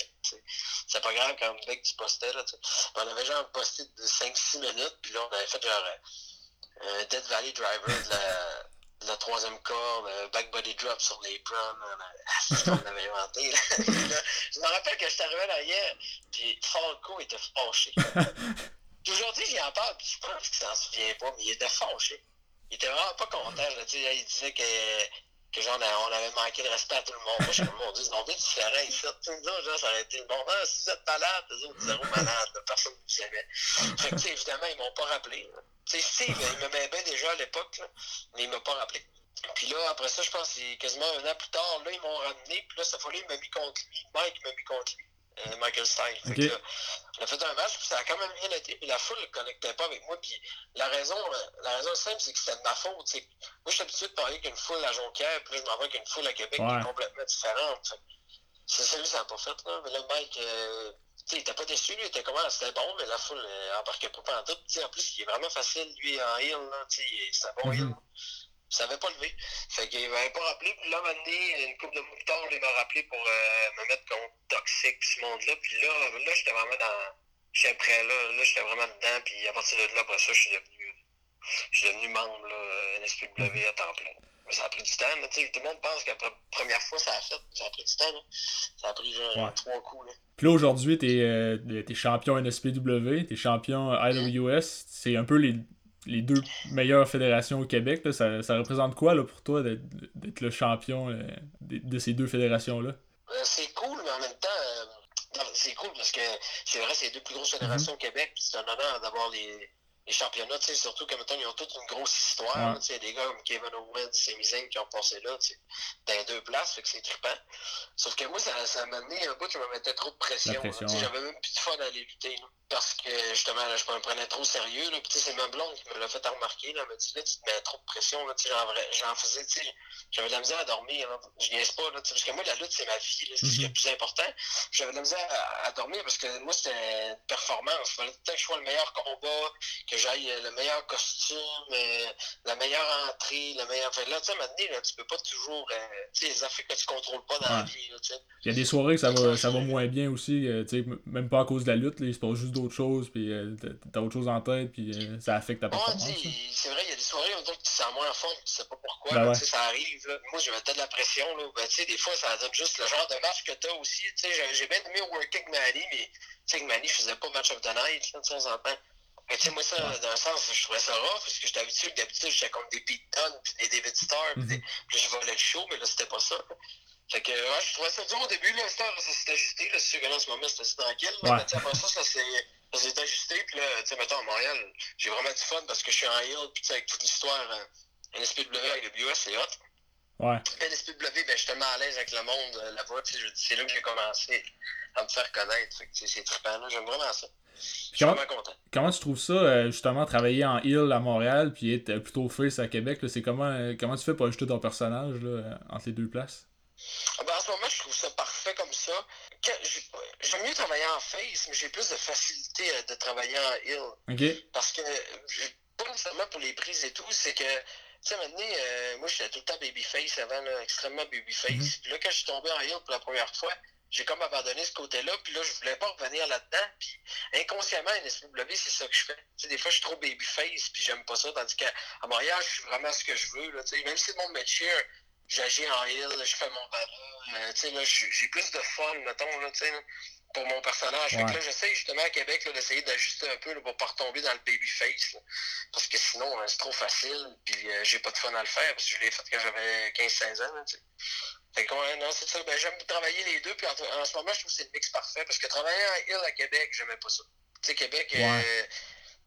C'est pas grave quand dès que tu postais, là, On avait genre posté de 5-6 minutes, puis là, on avait fait genre un Dead Valley Driver de la, de la troisième corde, un back body drop sur les proms, [laughs] c'est ce qu'on avait inventé. Là. je me rappelle que je suis arrivé là hier, puis Falco était fâché. [laughs] Aujourd'hui, j'y en parle, puis je pense qu'il s'en souvient pas, mais il était fâché. Il était vraiment pas content. Là, il disait que que genre, on avait manqué de respect à tout le monde. Moi, je suis comme, Dieu, c'est donc différent genre, ça aurait été bon. Ah, si vous êtes malade, les autres, zéro malade, personne ne vous aimait. Fait évidemment, ils m'ont pas rappelé. Tu sais, Steve, il m'aimait bien déjà à l'époque, mais il m'a pas rappelé. Puis là, après ça, je pense quasiment un an plus tard, là, ils m'ont ramené, puis là, ça fallait, il m'a mis contre lui. Mike m'a mis contre lui. Euh, Michael Stein. Okay. on a fait un match, puis ça a quand même bien été. Puis la foule ne connectait pas avec moi. Puis la raison, la raison simple, c'est que c'était de ma faute. Moi, je suis habitué de parler avec une foule à Jonquière, puis là, je m'en vais avec une foule à Québec qui est complètement différente. C'est celui ça n'a pas fait. Là. Mais là, Mike, euh, il n'était pas déçu, lui, il était comment, c'était bon, mais la foule n'embarquait pas en tout. en plus, il est vraiment facile, lui, en heal. C'est un bon mm -hmm. heal ça n'avait pas levé. Fait qu'il m'avait pas rappelé. Puis là, donné, une couple de mois plus tard, il m'a rappelé pour euh, me mettre contre Toxic, ce monde-là. Puis là, là j'étais vraiment dans. J'étais prêt là. Là, j'étais vraiment dedans. Puis à partir de là, après ça, je suis devenu. Je suis devenu membre là, NSPW à temps plein. Mais ça a pris du temps. Là, tout le monde pense qu'après la première fois, ça a fait. Ça a pris du temps. Là. Ça a pris genre ouais. trois coups. Là. Puis là, aujourd'hui, t'es euh, es champion NSPW, t'es champion IWS. C'est un peu les les deux meilleures fédérations au Québec. Là, ça, ça, représente quoi là, pour toi d'être le champion euh, de, ces deux fédérations-là? Euh, c'est cool, mais en même temps, euh, c'est cool parce que c'est vrai, c'est les deux plus grosses fédérations au Québec. C'est un honneur d'avoir les, les championnats, surtout que maintenant, ils ont toute une grosse histoire. Il y a des gars comme Kevin Owens, Sami Zayn qui ont passé là, dans les deux places, fait que c'est trippant. Sauf que moi, ça, ça m'a amené un bout qui me mettait trop de pression. pression J'avais même plus de fun à aller lutter. Là, parce que justement, là, je me prenais trop sérieux. C'est ma blonde qui me l'a fait remarquer. Là, elle m'a dit là, tu te mets trop de pression. J'en faisais, j'avais de la misère à dormir. Là. Je niaise pas. Là, parce que moi, la lutte, c'est ma vie. C'est mm -hmm. ce qui est le plus important. J'avais de la misère à, à, dormir parce que moi, c'était une performance. Il fallait que je sois le meilleur combat, que j'aille le meilleur costume, euh, la meilleure entrée, le meilleur. Fait là, tu sais, maintenant, là, tu peux pas toujours. Euh, tu sais, les affaires que tu contrôles pas dans la vie, tu sais. Il y a des soirées que ça va, ça va moins bien aussi, tu sais, même pas à cause de la lutte, là, il se passe juste d'autres choses, puis t'as autre chose en tête, puis ça affecte ta performance. c'est vrai, il y a des soirées où tu te sens moins en forme, tu sais pas pourquoi, ben tu sais, ça arrive. Là. Moi, je mettais de la pression, là. Ben, tu sais, des fois, ça donne juste le genre de match que t'as aussi. Tu sais, j'ai bien aimé working Manny, mais tu sais Manny faisait pas match of the night, là, de temps en temps. Mais tu sais, moi, ça, dans un sens, je trouvais ça rough, parce que j'étais habitué, d'habitude, j'étais comme des Pete Dunne, puis des David Starr, puis, mm je volais le show, mais là, c'était pas ça. Fait que, ouais, je trouvais ça dur au début, là, ça s'est ajusté, là, c'est sûr que là, en ce moment, c'était tranquille, là, ouais. mais après ça, ça s'est ajusté, puis là, tu sais, mettons, à Montréal, j'ai vraiment du fun, parce que je suis en hill, puis tu sais, avec toute l'histoire, euh, NSPW avec le BUS, c'est hot. Ouais. NSPW, ben, je suis tellement à l'aise avec le monde euh, là-bas, tu sais, c'est là que j'ai commencé à me faire connaître, c'est trippant, là, j'aime vraiment ça. Comment, comment, tu trouves ça, euh, justement, travailler en Hill à Montréal, puis être plutôt face à Québec? C'est comment, euh, comment tu fais pour ajouter ton personnage là, entre les deux places? Ah ben, en ce moment, je trouve ça parfait comme ça. J'aime mieux travailler en face, mais j'ai plus de facilité euh, de travailler en Hill. Parce que, pas nécessairement pour les prises et tout, c'est que, sais, maintenant, moi, j'étais tout le temps babyface avant, là, extrêmement babyface. Mm-hmm. Puis là, quand je suis tombé en Hill pour la première fois, j'ai comme abandonné ce côté-là, puis là, je voulais pas revenir là-dedans, puis inconsciemment, NSPW, c'est ça que je fais. Tu sais, des fois, je suis trop babyface, puis j'aime pas ça, tandis qu'à Montréal, je suis vraiment ce que je veux, là, tu sais, même si le monde me cheer, j'agis en hill, je fais mon euh, tu sais, là, j'ai plus de fun, mettons, là, tu sais, pour mon personnage. Fait que là, j'essaie justement à Québec d'essayer d'ajuster un peu là, pour pas retomber dans le babyface. Parce que sinon, euh, c'est trop facile. Puis euh, j'ai pas de fun à le faire parce que je l'ai fait quand j'avais 15-16 ans. Là, sais. Fait que, ouais, non, c'est ça. Ben, j'aime travailler les deux. Puis en, en, ce moment, je trouve que c'est le mix parfait. Parce que travailler en Hill à Québec, j'aimais pas ça. Tu sais, Québec, euh,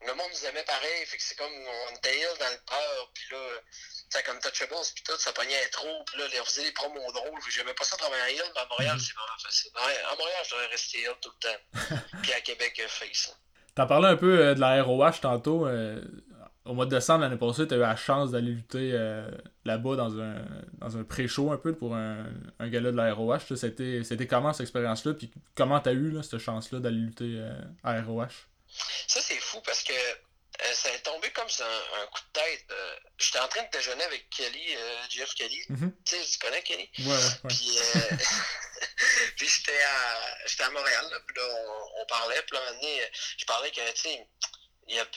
le monde nous aimait pareil. Fait que c'est comme on était Hill dans le peur. Puis là, sais, comme Touchables, puis tout, ça pognait trop. Puis là, on faisait des promos drôles. J'aimais pas ça travailler à Hill, mais à Montréal, mm-hmm. c'est vraiment facile. À Montréal, je devrais rester Hill tout le temps. [laughs] puis à Québec, euh, Face. T'as parlé un peu euh, de la ROH tantôt. Euh, au mois de décembre l'année passée, tu as eu la chance d'aller lutter euh, là-bas dans un, dans un pré-show un peu pour un, un gala de la ROH. C'était, c'était comment cette expérience-là? Puis comment tu as eu là, cette chance-là d'aller lutter à ROH? Ça, c'est fou parce que euh, ça est tombé comme ça, un, coup de tête. J'étais en train de déjeuner avec Kelly, Jeff Kelly. Mm-hmm. Tu sais, tu connais Kelly? Ouais, ouais. Puis, [laughs] puis j'étais, à, à Montréal, là, puis là, on, on parlait. Puis là, un moment donné, je parlais que, tu sais,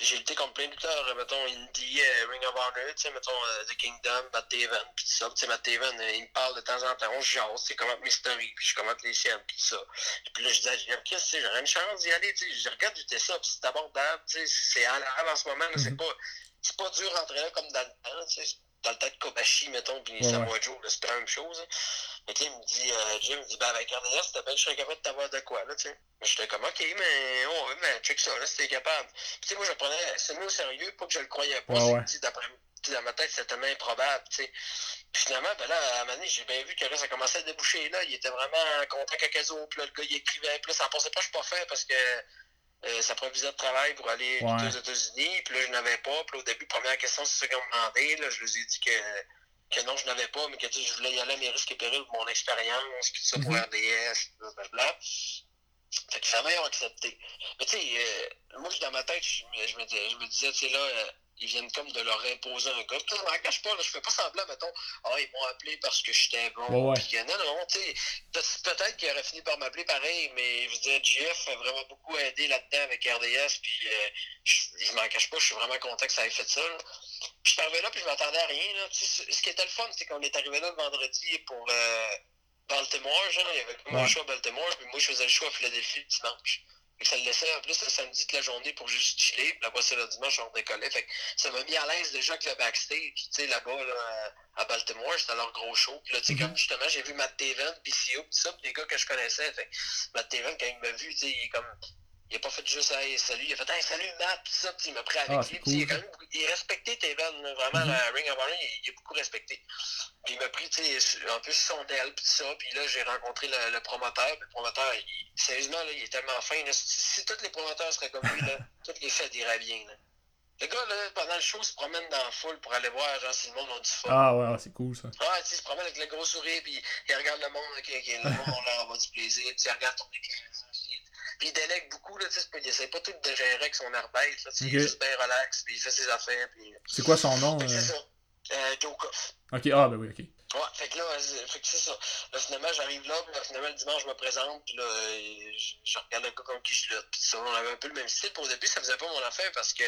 j'ai lutté comme plein de lutteurs, mettons, Indie, euh, Ring of Honor, tu sais, mettons, uh, The Kingdom, Matt Taven, pis tout ça. Tu sais, Matt euh, il me parle de temps en temps, on se jase, tu sais, comment Mystery, puis je commente les siennes, pis tout ça. Puis là, je disais, qu'est-ce que c'est, j'aurais une chance d'y aller, tu sais, je regarde lutter ça, pis c'est abordable, tu sais, c'est à l'arabe en ce moment, là, c'est mhm. pas, c'est pas dur rentrer là comme dans le temps, tu sais, dans le temps de Kobashi, mettons, puis ouais, Samoa Joe, c'est pas la même chose. Hein. Mais tu sais, il me dit, euh, Jim, il me dit, ben avec RDS, c'était bien, je serais capable de t'avoir de quoi, là, tu sais. Mais j'étais comme, ok, mais, oh, mais check ça, là, c'était capable. Puis tu sais, moi, je prenais c'est au sérieux, pas que je le croyais pas. Ouais, ouais. D'après dans ma tête, c'était tellement improbable, tu sais. Puis finalement, ben là, à un moment donné, j'ai bien vu que là, ça commençait à déboucher, là. Il était vraiment content Cacazo, puis là, le gars, il écrivait, puis là, ça pensait pas, je suis pas fait parce que euh, ça prend un visa de travail pour aller ouais. aux États-Unis. Puis là, je n'avais pas. Puis là, au début, première question, c'est ce qu'ils m'ont demandé. Là, je leur ai dit que, que non, je n'avais pas, mais que je voulais y aller à mes risques et périls pour mon expérience, puis tout ça pour mm -hmm. RDS, blablabla. Fait que ça ils ont accepté. Mais tu sais, euh, moi, dans ma tête, je, je, me, je me disais, tu sais, là, euh, ils viennent comme de leur imposer un gars. Je m'en cache pas, là, je fais pas semblant, mettons, ah, ils m'ont appelé parce que j'étais bon. Ouais, ouais. Puis, non, non, tu sais, peut-être qu'ils auraient fini par m'appeler pareil, mais je veux dire, GF a vraiment beaucoup aidé là-dedans avec RDS, puis euh, je, je m'en cache pas, je suis vraiment content que ça ait fait ça. Là. Puis je suis arrivé là, puis je m'attendais à rien. Là. Tu sais, ce qui était le fun, c'est qu'on est arrivé là le vendredi pour euh, Baltimore, genre, il y avait ouais. un choix à Baltimore, puis moi, je faisais le choix à Philadelphie le dimanche. Que ça le laissait en plus le samedi toute la journée pour juste chiller. Puis après ça, le dimanche, on décollait. Fait que ça m'a mis à l'aise déjà avec le backstage. Tu sais, là-bas, là, à Baltimore, c'était leur gros show. Puis là, tu sais, comme justement, j'ai vu Matt Taven, PCO, pis ça, pis des gars que je connaissais. Fait Matt Taven, quand il m'a vu, tu sais, il est comme. Il a pas fait juste hey, salut, il a fait hey, salut Matt, pis ça, pis il m'a pris avec ah, lui. Cool. Il, a quand même, il est respecté Taven, vraiment, mm -hmm. la Ring of Honor, il, il, est beaucoup respecté. Puis il m'a pris, un peu son aile, pis ça, puis là, j'ai rencontré le, le, promoteur, puis le promoteur, il, sérieusement, là, il est tellement fin, là, si, si, tous les promoteurs seraient comme lui, là, [laughs] tous les faits iraient bien, là. Le gars, là, pendant le show, se promène dans la foule pour aller voir, genre, si le monde a du fun. Ah ouais, c'est cool, ça. Tu sais, il se promène avec le gros sourire, puis il regarde le monde, okay, okay, le monde, on leur a du plaisir, tu sais, il regarde ton écran, Puis il délègue beaucoup, là, tu sais, il essaie pas tout de gérer avec son airbase, là, il est juste bien relax, puis il fait ses affaires, puis... C'est quoi son nom? Euh? c'est ça. Euh, Joe Koff. Ok, ah, ben oui, ok. Ouais, fait que là, euh, fait que c'est ça. Là, finalement, j'arrive là, puis là, finalement, le dimanche, je me présente, puis là, euh, je, je regarde le gars comme qui je lutte. Puis ça, on avait un peu le même style. Puis au début, ça faisait pas mon affaire parce que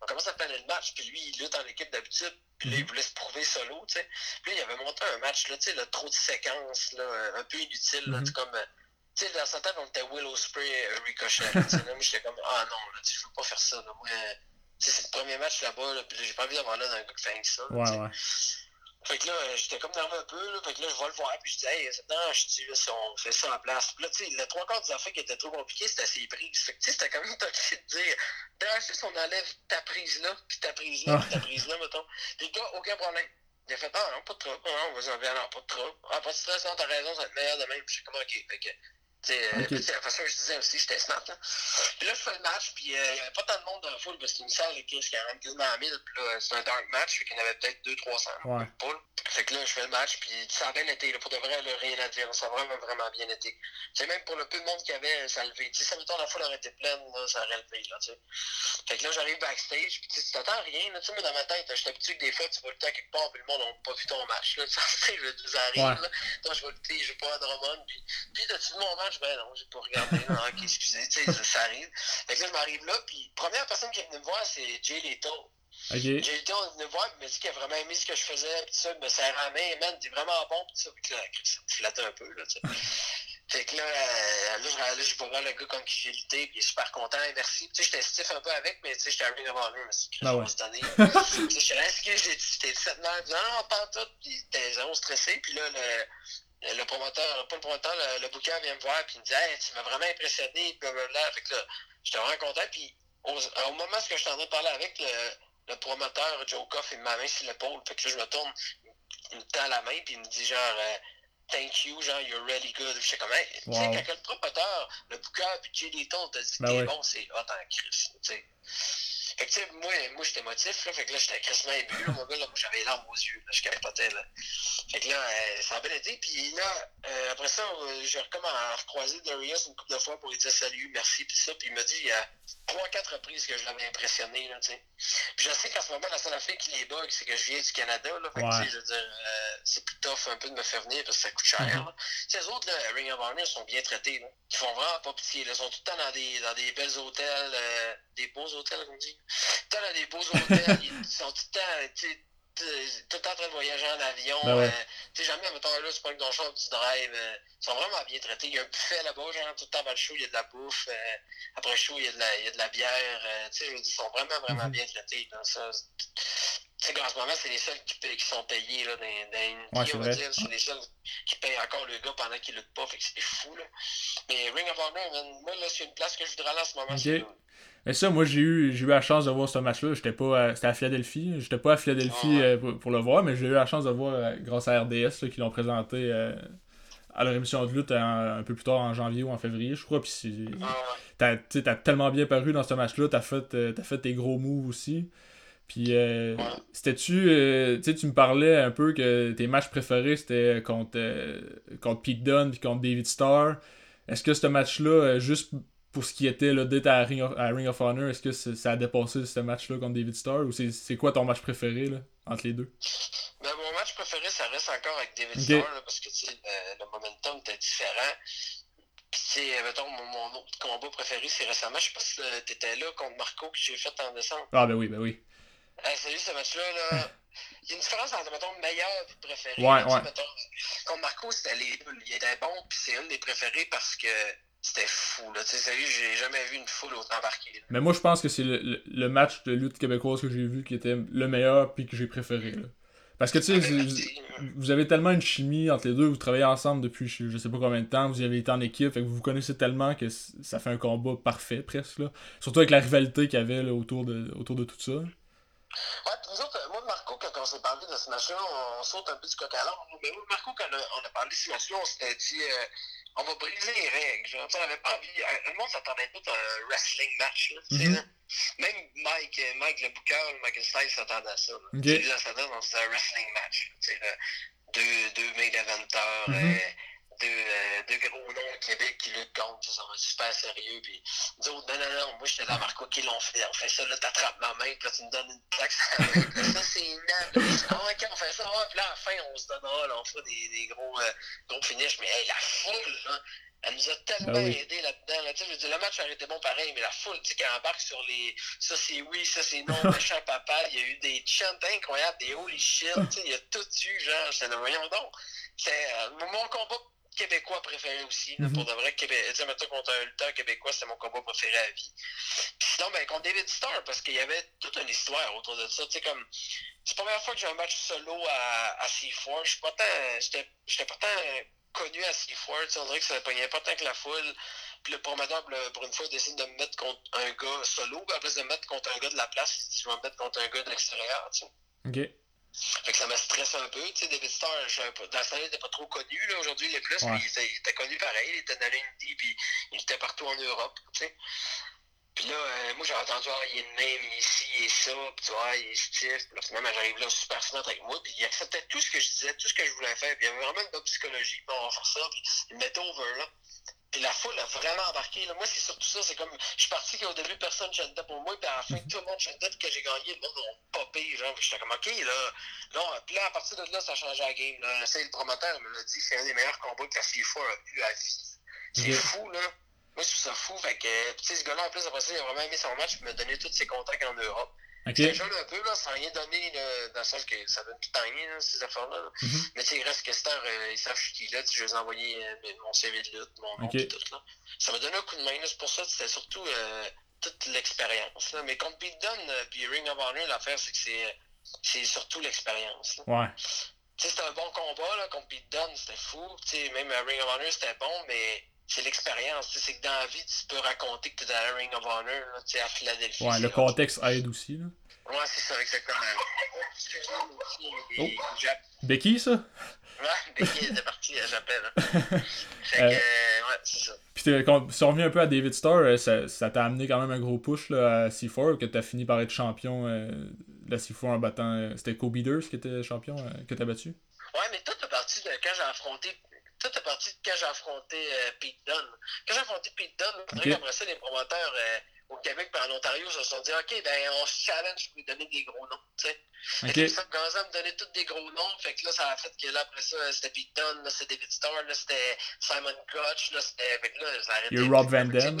on commence à planer le match, puis lui, il lutte en équipe d'habitude, puis là, il voulait se prouver solo, tu sais. Puis là, il avait monté un match, là, tu sais, là, trop de séquences, là, un peu inutile, là, Mhm. tu sais, comme. Tu sais, dans sa tête, on était Willow Spray, euh, Ricochet. là, j'étais comme, ah non, là, je veux pas faire ça, là. Moi, c'est le premier match là-bas, là, puis j'ai pas envie d'avoir là d'un gars qui fait ça. Ouais, tu sais. ouais. Fait que là, j'étais comme nerveux un peu, là. Fait que là, je vais le voir, puis je dis, hey, non, je dis, là, si on fait ça en place. Puis là, tu sais, le trois quarts des affaires qui étaient trop compliquées, c'était ses prises. Fait que, tu sais, c'était quand même [laughs] touché de dire, d'ailleurs, juste on enlève ta prise là, puis ta prise là, puis ta prise là, mettons. Puis le gars, aucun problème. Il a fait, ah non, pas de trouble, non, vas-y, non, pas de trouble. Ah, pas de stress, non, t'as raison, ça va être meilleur de même. Je suis comme, ok. Fait que, euh, sais, la façon que je disais aussi, j'étais smart, là. Puis là, je fais le match, puis euh, il n'y avait pas tant de monde dans la foule, parce qu'il me semble qu'il y avait quasiment à 1000, puis là, c'est un dark match, fait qu'il y en avait peut-être 200-300. Ouais. Fait que là, je fais le match, puis ça a bien été, là, pour de vrai, là, rien à dire, ça a vraiment, vraiment bien été. C'est même pour le peu de monde qu'il y avait, ça a levé. Tu sais, ça mettons, la foule aurait été pleine, là, ça aurait levé, là, tu sais. Fait que là, j'arrive backstage, puis tu t'attends à rien, là, tu sais, moi, dans ma tête, j'étais habitué que des fois, tu vas lutter à quelque part, puis le monde n'a pas vu ton match, là, [laughs] tu sais, je tu arrives, Ouais. là, toi, je vais lutter, je vais pas à Drummond, puis, puis t'as-tu vu mon match? Ben non, j'ai pas regardé, non, ok, excusez, ça, ça arrive. Fait que là, je m'arrive là, puis première personne qui est venue me voir, c'est Jay Leto. Ok. J'ai été on est venu me voir, il m'a dit qu'il a vraiment aimé ce que je faisais, pis ça, il me serrait la main, man, t'es vraiment bon, pis ça, pis que là, ça me flattait un peu, là, tu sais. Fait que là, euh, là, je, là, je vais voir le gars comme qui j'ai lutté, pis il est super content, et merci. Tu sais, j'étais stiff un peu avec, mais tu sais, j'étais à Ring of Honor, mais c'est Ah ouais. se donner. tu sais, je suis resté, j'ai dit, j'étais 17 ans, non, non, pas en tout, pis t'es zéro stressé, pis là, le, le promoteur, pas le promoteur, le, le booker vient me voir, pis il me dit, hey, tu m'as vraiment impressionné, blablabla. Fait que là, j'étais vraiment content, pis au, au moment où j'étais en train de parler avec le, le promoteur, Joe Koff, il la main sur l'épaule. Fait que là, je me tourne, il me tend la main, puis il me dit genre, euh, thank you, genre, you're really good. J'étais comme, hey, tu sais, quand le promoteur, le booker, puis Jay Leton t'a dit que Ben t'es bon, c'est hot en Chris, tu sais. Fait que, tu sais, moi, moi j'étais motif, là. Fait que là, j'étais crissement ému, là, mon gars, là. J'avais les larmes aux yeux, là. Je capotais, là. Fait que là, euh, ça a bien été. Puis là, euh, après ça, euh, j'ai comme à recroiser Darius une couple de fois pour lui dire salut, merci, puis ça. Puis il m'a dit, a trois, quatre reprises que je l'avais impressionné, là. Puis je sais qu'en ce moment, la seule affaire qui les bug, c'est que je viens du Canada, là. Fait que, Ouais. tu sais, je veux dire, euh, c'est plus tough un peu de me faire venir parce que ça coûte cher. Tu sais, les autres, là, Ring of Honor, sont bien traités, là. Ils font vraiment pas pitié. Ils sont tout le temps dans des, dans des belles hôtels, euh, des beaux hôtels, comme on dit. Tout le temps dans des beaux hôtels. [laughs] ils sont tout le temps, tout tout le temps en train de voyager en avion. Ben ouais. euh, tu sais, jamais, mettons, là, tu prends ton champ, tu drives. euh, ils sont vraiment bien traités. Il y a un buffet là-bas, genre, tout le temps avant le show, il y a de la bouffe. euh, après le show, il y a de la, il y a de la bière. euh, tu sais, je veux dire, ils sont vraiment, vraiment Mhm. bien traités. Là, ça, c'est- tu sais, qu'en ce moment, c'est les seuls qui, paient- qui sont payés là, dans, dans Ouais, c'est on va dire. C'est les seuls qui payent encore le gars pendant qu'il lutte pas. Fait que c'est fou, là. Mais Ring of Honor, man, moi, là, c'est une place que je voudrais aller en ce moment. Mais ça, moi, j'ai eu, j'ai eu la chance de voir ce match-là. J'étais pas C'était à Philadelphie. J'étais pas à Philadelphie Ah euh, pour, pour le voir, mais j'ai eu la chance de voir euh, grâce à RDS là, qui l'ont présenté euh, à leur émission de lutte en- un peu plus tard en janvier ou en février, je crois. Puis Ah, t'as, t'as tellement bien paru dans ce match-là. T'as fait, t'as fait tes gros moves aussi. Puis, euh, Ouais. c'était-tu. tu sais, tu me parlais un peu que tes matchs préférés c'était contre, contre Pete Dunne puis contre David Starr. Est-ce que ce match-là, juste pour ce qui était là, d'être à Ring of, à Ring of Honor, est-ce que c'est- ça a dépassé ce match-là contre David Starr ou c'est, c'est quoi ton match préféré là, entre les deux? Ben, mon match préféré, ça reste encore avec David. Starr, là, parce que le, momentum était différent. Puis, mettons, mon, mon autre combat préféré, c'est récemment, je sais pas si euh, t'étais là contre Marco que j'ai fait en décembre. Ah, ben oui, ben oui. Hey, salut, ce match-là, là. [laughs] Il y a une différence entre, mettons, meilleur et préféré. Ouais, là, ouais. mettons, contre Marco, c'était les deux. Il était bon, puis c'est un des préférés parce que c'était fou, là. Tu sais, sérieux, j'ai jamais vu une foule autant embarquée. là. Mais moi, je pense que c'est le, le- le match de lutte québécoise que j'ai vu qui était le meilleur puis que j'ai préféré. Là. Parce que tu sais, Ah, vous, avez tellement une chimie entre les deux, vous travaillez ensemble depuis je, sais pas combien de temps, vous y avez été en équipe, fait que vous vous connaissez tellement que ça fait un combat parfait presque. Là. Surtout avec la rivalité qu'il y avait là, autour, de, autour de tout ça. Ouais, nous autres, euh, moi, Marco, quand on s'est parlé de ce match-là, on, on saute un peu du coq à l'âne. Mais moi, Marco, quand on a, on a parlé de ce match-là, on s'était dit, euh, on va briser les règles. Genre, on pas envie. euh, le monde s'attendait tout à un wrestling match. Là, Mhm. Même Mike, euh, Mike le booker, Michael Styles s'attendait à ça. Là. Ok. Tu sais, Dans un wrestling match. Là. deux, deux main euh, deux, euh, deux gros noms au Québec qui luttent contre, ça va super sérieux. Puis nous autres, non, non, non, moi j'étais là, Marco, qui l'ont fait. On fait ça, là, t'attrapes ma main, puis là, tu me donnes une plaque [laughs] Ça, c'est énorme. Ah, ok, on fait ça, ouais, puis là, à la fin, on se donnera, là, on fera des, des gros, euh, gros finishes. Mais hey, la foule, là, elle nous a tellement Ben oui. aidé là-dedans. Là. Je veux dire, le match aurait été bon pareil, mais la foule, tu sais, qui embarque sur les. Ça c'est oui, ça c'est non, [laughs] méchant papa. Il y a eu des chants incroyables, des holy shit. tu sais, Il y a tout eu, genre. J'étais là, voyons donc. C'est euh, mon combat québécois préféré aussi. là, Mhm. Pour de vrai, Québec. Mettons, contre un lutteur québécois, c'était mon combat préféré à vie. Puis sinon, ben, contre David Starr, parce qu'il y avait toute une histoire autour de ça. Sais, comme. C'est la première fois que j'ai un match solo à, à C4. Je suis pas tant. J'étais tant connu à C4. Tu sais, on dirait que ça ne pognait pas tant que la foule. Puis le promoteur, pour une fois, décide de me mettre contre un gars solo, la place de me mettre contre un gars de la place, je vais me mettre contre un gars de l'extérieur. Ok. Fait que ça me stresse un peu. Tu sais, David Starr, dans ce temps-là, il était pas trop connu. Là. Aujourd'hui, il est plus, Ouais. mais il était, il était connu pareil. Il était dans l'Indie, puis il était partout en Europe. Tu sais. Puis là, euh, moi, j'ai entendu, ah, il est de même, il est ci, il est ça, puis tu vois, il est stiff. Puis là, finalement, j'arrive là super smart avec moi, puis il acceptait tout ce que je disais, tout ce que je voulais faire. Puis il y avait vraiment une bonne psychologie, puis on va faire ça, puis il me mettait over, là. Puis la foule a vraiment embarqué. Là. Moi, c'est surtout ça. C'est comme. Je suis parti qu'au début, personne chantait pour moi. Puis à la fin, tout le monde chantait. Puis que j'ai gagné, le monde m'a popé. Genre. J'étais comme, OK, là. Non. Puis là, à partir de là, ça a changé la game. Là. C'est le promoteur me l'a dit. C'est un des meilleurs combats que la C4 a eu à vie. C'est fou, là. Moi, je trouve ça fou. Fait que, tu sais, ce gars-là, en plus, après ça, il a vraiment aimé son match. Il m'a donné tous ses contacts en Europe. Ok. J'étais jeune un peu, là, sans rien donner, là, dans le sens que ça donne tout rien, là, ces affaires-là. là. Mhm. Mais tu sais, il reste que Star, euh, ils savent je suis qui là, je vais envoyer euh, mon CV de lutte, mon nom, Ok. pis tout, là. Ça m'a donné un coup de main, c'est pour ça c'était surtout euh, toute l'expérience. Mais contre Pete Dunne, euh, puis Ring of Honor, l'affaire, c'est que c'est, surtout l'expérience. Ouais. Tu sais, c'était un bon combat, là, contre Pete Dunne, c'était fou. Tu sais, même à Ring of Honor, c'était bon, mais c'est l'expérience. Tu sais, c'est que dans la vie, tu peux raconter que tu es dans la Ring of Honor, là, tu sais, à Philadelphie. Ouais, le contexte aide aussi, là. Ouais, c'est ça, exactement. Oh. Becky, ça? Ouais, Becky était partie, elle j'appelle. [laughs] Fait que, Euh. euh, ouais, c'est ça. Puis si on revient un peu à David Starr, euh, ça ça t'a amené quand même un gros push là, à C4, que t'as fini par être champion euh, de la C4 en battant. euh, C'était Kobe qui était champion, que t'as battu? Ouais, mais tout est parti de quand j'ai affronté. Tout est parti de quand j'ai affronté euh, Pete Dunne. Quand j'ai affronté Pete Dunne, on dirait Ok. qu'après ça, les promoteurs euh, au Québec et en Ontario se sont dit Ok, ben on se challenge pour lui donner des gros noms. Là, ils ont commencé à me donner tous des gros noms. Fait que là, ça a fait que là, après ça, c'était Pete Dunne, là, c'était David Starr, là, c'était Simon là, c'était. Fait que là, arrêté. A Rob Van Fait que, tu sais, Dam.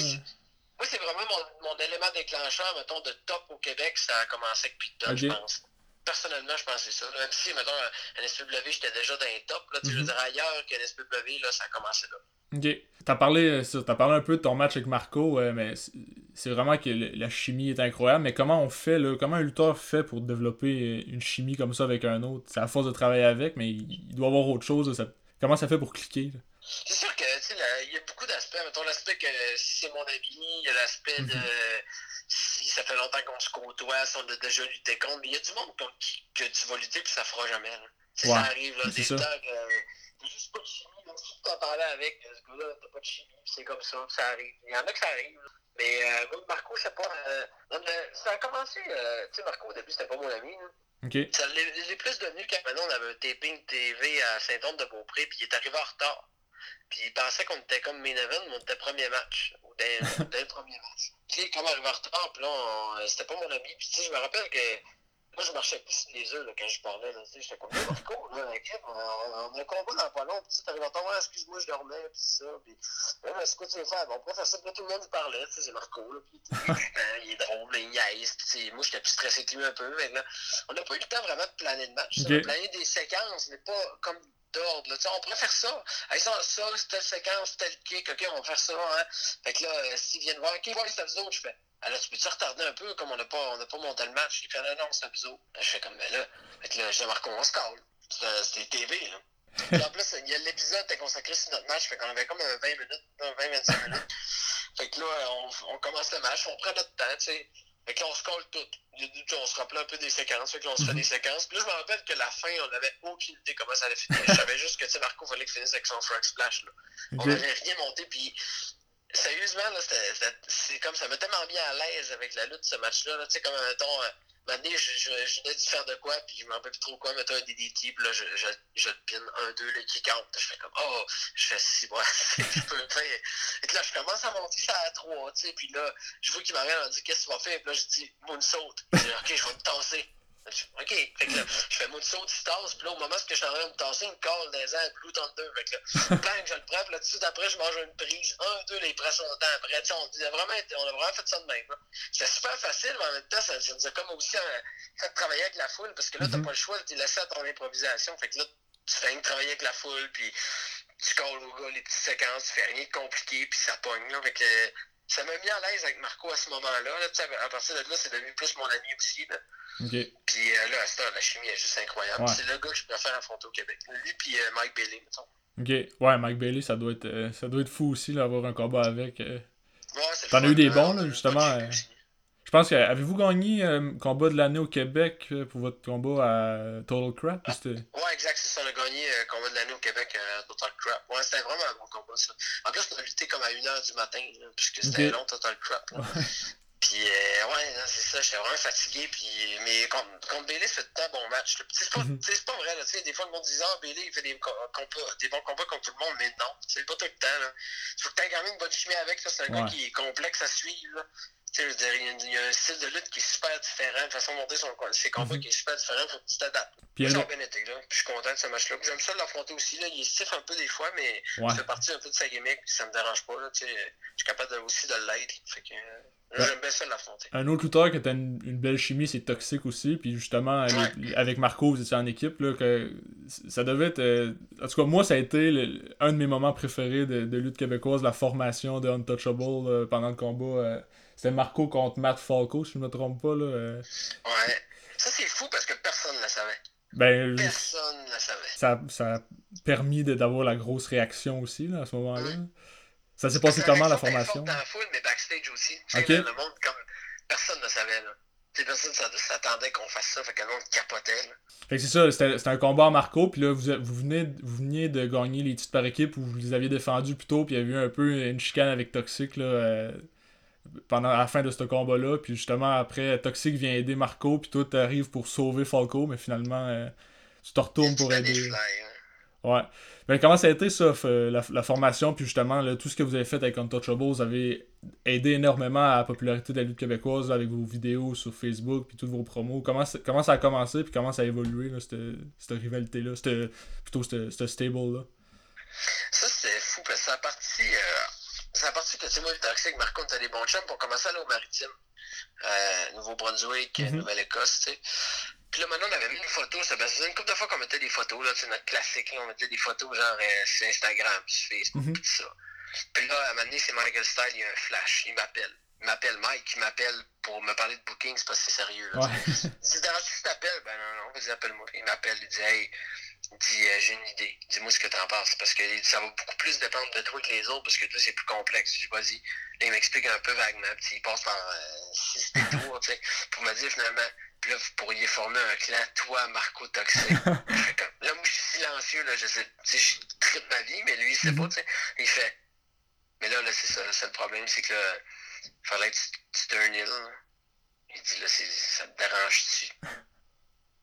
moi, c'est- vraiment mon, mon élément déclencheur, mettons, de top au Québec, ça a commencé avec Pete Dunne, je pense. Personnellement, je pense que c'est ça. là. Même si, mettons, un SPW, j'étais déjà dans les tops, là, tu sais, je veux Mhm. dire, ailleurs qu'un SPW, là, ça a commencé là. Ok. T'as parlé, euh, t'as parlé un peu de ton match avec Marco, euh, mais c'est- vraiment que le- la chimie est incroyable. Mais comment on fait, là, comment un lutteur fait pour développer euh, une chimie comme ça avec un autre? C'est à force de travailler avec, mais il, il doit avoir autre chose. là, ça- comment ça fait pour cliquer? C'est sûr que, tu sais, là, il y a beaucoup d'aspects. Mettons, l'aspect que si c'est mon ami, il y a l'aspect de si ça fait longtemps qu'on se côtoie, si on a déjà lutté contre. Mais il y a du monde contre qui que tu vas lutter puis ça fera jamais. Là. Ouais, ça arrive, là, des que t'as juste pas de chimie. Même si tu t'en parlais avec euh, ce gars-là, t'as pas de chimie, c'est comme ça, ça arrive. Il y en a que ça arrive. là. Mais euh, Marco, c'est pas. euh, non, mais ça a commencé. euh, tu sais, Marco, au début, c'était pas mon ami. Là. Ok. Ça l'est plus devenu quand maintenant on avait un taping TV à Saint-Anne-de-Beaupré, puis il est arrivé en retard. Puis il pensait qu'on était comme main event, mais on était premier match. Dès, dès le premier match. Puis il est comme arrivé en retard, puis là, on- c'était pas mon ami. Puis tu sais, je me rappelle que moi, je marchais plus sur les œufs là, quand je parlais. Là, tu sais, j'étais comme, Marco, là, ok, on, on a un combat dans pas long, puis t'arrives en Ouais, excuse-moi, je dormais, puis ça. Puis, mais c'est quoi tu veux faire? Bon, on pourrait faire ça, puis là, tout le monde parlait, tu sais, c'est Marco, là, puis il est drôle, là, il niaise, puis tu sais, moi, j'étais plus stressé que lui un peu, mais là, on n'a pas eu le temps vraiment de planer de match. On a plané des séquences, mais pas comme On pourrait faire ça. Hey, ça, ça c'est telle séquence, tel kick, ok, on va faire ça. Hein. Fait que là, euh, s'ils viennent voir, ok, ouais, c'est vous autres, je fais. Alors, tu peux-tu retarder un peu, comme on n'a pas, on pas monté le match? Il fait, non, non, c'est autres. Je fais comme, ben là, je marque, on se call. C'était c'était TV, là. En plus, il y a l'épisode qui consacré sur notre match, fait qu'on avait comme un 20 minutes, un 20-25 minutes. Fait que là, on, on commence le match, on prend notre temps, tu sais. Fait que là, on se colle tout. On se rappelait un peu des séquences, fait que là, on se fait des séquences. Puis là, je me rappelle que la fin, on n'avait aucune idée comment ça allait finir. Je savais juste que, tu sais, Marco fallait qu'il finisse avec son frog splash, là. On n'avait rien monté, puis sérieusement, là, c'est comme ça m'a tellement mis à l'aise avec la lutte, ce match-là. là. Tu sais, comme, mettons, je, je, je venais de faire de quoi, puis je m'en rappelle plus trop quoi, mettre un DDT, puis là, je, je, je le pin, un, deux, le kick out. Je fais comme, oh, je fais six mois, [laughs] je peux. Et là, je commence à monter ça à trois, tu sais, puis là, je vois qu'il m'arrive, on dit, qu'est-ce que tu vas faire? Puis là, je dis, moonsault. Je dis, ok, je vais me tasser. OK. Fait que là, je fais moonsault, il se tasse, puis là, au moment où je suis en train de me tasser, il me colle dans les airs, Blue Thunder. Fait que là, [laughs] bang, je le prends, puis là, tout de suite après, je mange une prise. Un, deux, les presses longtemps après. On, a vraiment, on a vraiment fait ça de même. C'est super facile, mais en même temps, ça, ça nous a comme aussi un, fait travailler avec la foule, parce que là, t'as Mhm. pas le choix de te laisser à ton improvisation. Fait que là, tu fais rien que travailler avec la foule, puis tu calls au gars les petites séquences, tu fais rien de compliqué, puis ça pogne. Là, fait que ça m'a mis à l'aise avec Marco à ce moment-là. Là, à partir de là, c'est devenu plus mon ami aussi. Là. Puis euh, là, à cette heure, la chimie est juste incroyable. Ouais. C'est le gars que je préfère affronter au Québec. Lui puis euh, Mike Bailey, mettons. Ok. Ouais, Mike Bailey, ça doit être, euh, ça doit être fou aussi, là, avoir un combat avec. euh. Ouais, T'en as eu des hein, bons, on là, justement, de euh, chimie aussi. Je pense que. Avez-vous gagné euh, combat de l'année au Québec euh, pour votre combat à Total Crap? Ouais, exact, c'est ça. On a gagné euh, combat de l'année au Québec euh, Total Crap. Ouais, c'était vraiment un bon combat, ça. En plus, on a lutté comme à 1h du matin, là, puisque c'était long, Total Crap. là. [laughs] Puis, euh, ouais, c'est ça, j'étais vraiment fatigué. Puis, mais contre, contre Bailey, fait de temps bon match. C'est pas, Mhm. c'est pas vrai, là, tu sais, des fois, le monde dit Ah, Bailey, il fait des, combats, des bons combats contre tout le monde, mais non, c'est pas tout le temps. Là. Faut que tu aies quand même une bonne chimie avec. ça. C'est un Ouais. gars qui est complexe à suivre. Tu sais, il y a- il un style de lutte qui est super différent, une façon de monter son, ses combats Mhm. qui est super différent, faut que tu t'adaptes. Puis Moi, un bien été, là. Je suis content de ce match-là. J'aime ça l'affronter aussi, là. Il est stiff un peu des fois, mais Ouais. ça fait partie un peu de sa gimmick, puis ça me dérange pas, là. Tu sais, je suis capable de, aussi de l'aider. Fait que euh, Ouais. j'aime bien ça l'affronter. Un autre lutteur qui a une, une belle chimie, c'est Toxic aussi. Puis justement, avec, avec Marco, vous étiez en équipe. Là, que ça devait être. euh, en tout cas, moi, ça a été le- un de mes moments préférés de, de lutte québécoise, la formation de Untouchable euh, pendant le combat. euh, C'était Marco contre Matt Falco, si je ne me trompe pas. Là. Ouais. Ça, c'est fou parce que personne ne le savait. ben, Personne ne le savait. ça, ça a permis d'avoir la grosse réaction aussi là, à ce moment-là. Ça s'est passé comment la formation? forte dans la foule, mais backstage aussi. Là, le monde, comme. Personne ne savait, là. Personne ne s'attendait qu'on fasse ça, fait que le monde capotait, là. Fait que c'est ça, c'était un combat en Marco, puis là, vous, vous, venez, vous veniez de gagner les titres par équipe où vous les aviez défendus plus tôt, puis il y a eu un peu une chicane avec Toxic là, euh, pendant la fin de ce combat-là, puis justement après, Toxic vient aider Marco, puis toi t'arrives pour sauver Falco, mais finalement, euh, tu te retournes pour aider. fly, hein. Ouais. Ben, comment ça a été ça, f- la, la formation, puis justement, tout ce que vous avez fait avec Untouchables, vous avez aidé énormément à la popularité de la lutte québécoise avec vos vidéos sur Facebook, puis toutes vos promos. Comment, ça- comment ça a commencé, puis comment ça a évolué, là, cette, rivalité-là, plutôt cette, stable-là? Ça, c'était fou, parce que ça a parti. Euh, ça a parti que, tu sais, moi, le Toxic, Marco, on était des bons chums, pour commencer à aller au Maritime. Euh, Nouveau-Brunswick, Mhm. Nouvelle-Écosse, tu sais. Puis là, maintenant, on avait mis une photo. Ça faisait une couple de fois qu'on mettait des photos, là, c'est notre classique, là. On mettait des photos, genre, euh, sur Instagram, sur Facebook, Mhm. tout ça. Puis là, à un moment donné, c'est Michael Style, il y a un flash, il m'appelle. Il m'appelle Mike, il m'appelle pour me parler de booking, c'est parce que c'est sérieux, là. Ouais. Il dit, dérange si je t'appelle? Ben non, non, vas-y, appelle-moi. Il m'appelle, il dit, hey, dit, euh, j'ai une idée. Dis-moi ce que t'en penses. Parce que ça va beaucoup plus dépendre de toi que les autres, parce que toi, c'est plus complexe. Je dis, vas-y. Là, il m'explique un peu vaguement. Puis il passe par euh, six [laughs] détours, tu sais, pour me dire finalement, puis là, vous pourriez former un clan, toi, Marco [laughs] comme, là, moi, je suis silencieux, là, je sais, tu sais, je tripe ma vie, mais lui, il sait pas, tu sais. Il fait, mais là, là, c'est ça, le seul problème, c'est que là, il fallait que tu, tu turn là. Il dit, là, c'est- ça te dérange-tu? [laughs]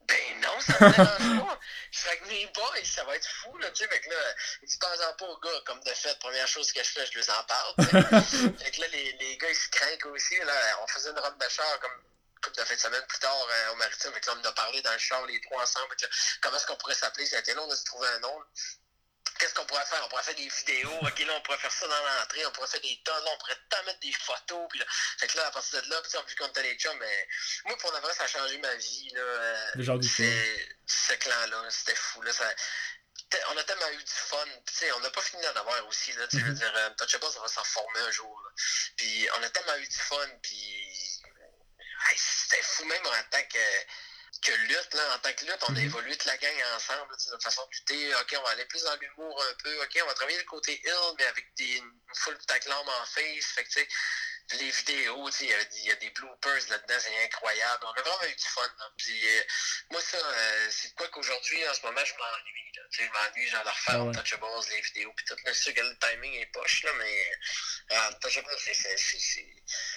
Ben non, ça me dérange pas. Je fais que mes boys, ça va être fou, là, tu sais. Fait que là, il dit, pense-en pas aux gars, comme de fait, première chose que je fais, je les en parle. tu [laughs] fait que là, les, les gars, ils se craignent aussi. Là, on faisait une robe de char comme couple de fin de semaine plus tard euh, au maritime. Fait que là, on en a parlé dans le char, les trois ensemble. Que comment est-ce qu'on pourrait s'appeler? Ça a été long de se trouver un nom. Qu'est-ce qu'on pourrait faire? On pourrait faire des vidéos, ok, là, on pourrait faire ça dans l'entrée, on pourrait faire des tonnes, là, on pourrait tant mettre des photos, puis là, fait que là, à partir de là, puis on vu qu'on était les chums, mais moi, pour de vrai, ça a changé ma vie, là. euh, Ce clan-là, c'était fou, là, ça... On a tellement eu du fun, tu sais, on n'a pas fini d'en avoir aussi, là, tu sais, je veux Mhm. dire, euh, Touchable, ça va s'en former un jour, là. Puis on a tellement eu du fun, puis hey, c'était fou même en tant que que lutte, là, en tant que lutte, on a Mhm. évolué toute la gang ensemble, sais, notre façon de lutter. OK, on va aller plus dans l'humour un peu. OK, on va travailler le côté ill, mais avec des, une full taclame en face. Fait que, tu sais, les vidéos, tu sais, il y a des- il y, a des bloopers là-dedans, c'est incroyable. On a vraiment eu du fun. là. Puis, euh, moi, ça, euh, c'est quoi qu'aujourd'hui, en ce moment, je m'ennuie. là. Tu sais, je m'ennuie, genre, de refaire Ah ouais. Untouchables, les vidéos, puis tout. là. C'est sûr que le timing est poche, là, mais euh, Untouchables, c'est- c'est- c'est c'est-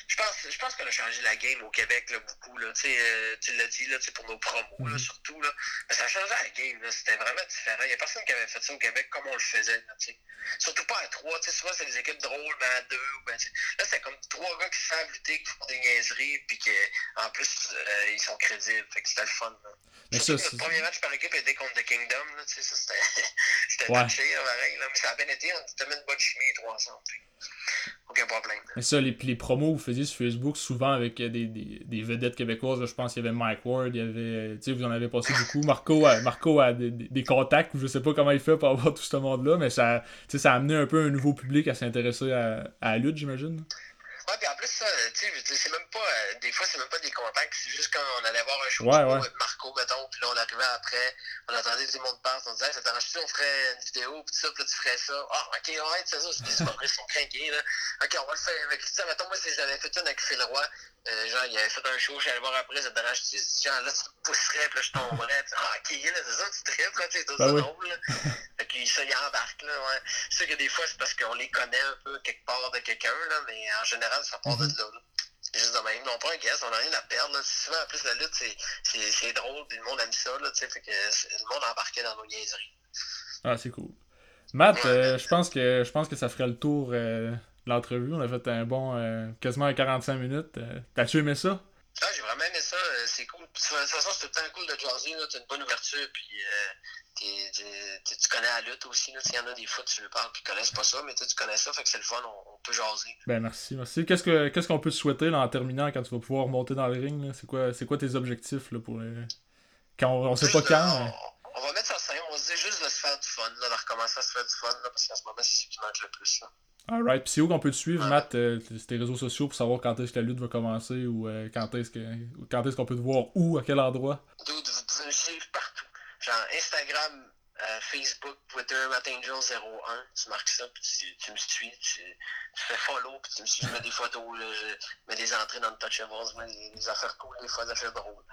je pense, je pense qu'on a changé la game au Québec là, beaucoup. Là. Euh, tu l'as dit là, pour nos promos, là, mhm. surtout. Là. Mais ça a changé la game. C'était vraiment différent. Il n'y a personne qui avait fait ça au Québec comme on le faisait. Là, surtout pas à trois. Souvent, c'est des équipes drôles, mais à deux. Ben, là, c'est comme trois gars qui savent lutter, qui font des niaiseries, puis qu'en plus, euh, ils sont crédibles. Fait que c'était le fun. Là. Mais ça, le premier match par équipe était contre The Kingdom. Là, ça, [laughs] c'était ouais. touché, là, pareil. Là, mais ça a bien été. On était même bonne chimie, les trois ensemble. Aucun problème. Mais ça, les, les promos que vous faisiez sur Facebook, souvent avec des, des, des vedettes québécoises, je pense qu'il y avait Mike Ward, il y avait. Tu sais, vous en avez passé beaucoup. Marco a, Marco a des, des, contacts, je sais pas comment il fait pour avoir tout ce monde-là, mais ça, ça a amené un peu un nouveau public à s'intéresser à, à la lutte, j'imagine. Ouais, puis en plus, ça, tu sais, c'est même pas. Euh, des fois, c'est même pas des contacts, c'est juste quand on allait voir un show ouais, ouais. avec Marco, mettons, puis là, on arrivait après, on attendait tout le monde passe, on disait, ça t'arrange-tu, on ferait une vidéo, puis tout ça, puis là, tu ferais ça. Ah, ok, ouais, c'est ça, c'est pas vrai, ils sont craqués, là. Ok, on va le faire avec ça. Mettons, moi, si j'avais fait une avec Phil Roy, euh, genre, il avait fait un show, j'allais voir après, ça te dérange-tu, genre, là, tu te pousserais, puis là, je tomberais, ah, ok, là, c'est ça, tu tripes, là, tu sais, c'est ben oui. drôle, là. Que ça, il embarque, là, ouais. C'est sûr que des fois, c'est parce qu'on les connaît un peu quelque part de quelqu'un, là, mais en général, ça part de mhm. là, là. C'est juste de même. On prend un guest, on n'a rien à perdre. Là. Souvent, en plus, la lutte, c'est drôle, puis le monde aime ça, là, tu sais, fait que le monde embarqué dans nos niaiseries. Ah, c'est cool. Matt, euh, je pense que je pense que ça ferait le tour euh, de l'entrevue. On a fait un bon euh, quasiment 45 minutes. T'as-tu aimé ça? Ah, j'ai vraiment aimé ça. c'est cool. De toute façon, c'est tout le temps cool de jaser. T'as une bonne ouverture. Puis tu connais la lutte aussi. Il y en a des fois, tu le parles ils connaissent pas ça, mais tu connais ça, fait que c'est le fun, on, peut jaser. Ben merci, merci. Qu'est-ce qu'on peut te souhaiter là, en terminant quand tu vas pouvoir monter dans le ring? C'est quoi, quoi tes objectifs là, pour les... quand on, on sait pas quand? On, va mettre ça simple, on va se dire juste de se faire du fun, là, de recommencer à se faire du fun, là, parce qu'en ce moment, c'est ce qui manque le plus. Là. Alright, puis c'est où qu'on peut te suivre, Matt, euh, tes réseaux sociaux pour savoir quand est-ce que la lutte va commencer ou euh, quand est-ce qu'on peut te voir où, à quel endroit? vous pouvez me suivre partout. Genre Instagram, euh, Facebook, Twitter, MattAngel01, tu marques ça, puis tu, me suis, tu, fais follow, puis tu me suis, je mets des photos, je mets des entrées dans le touch je mets des, des affaires cool, des fois des affaires drôles.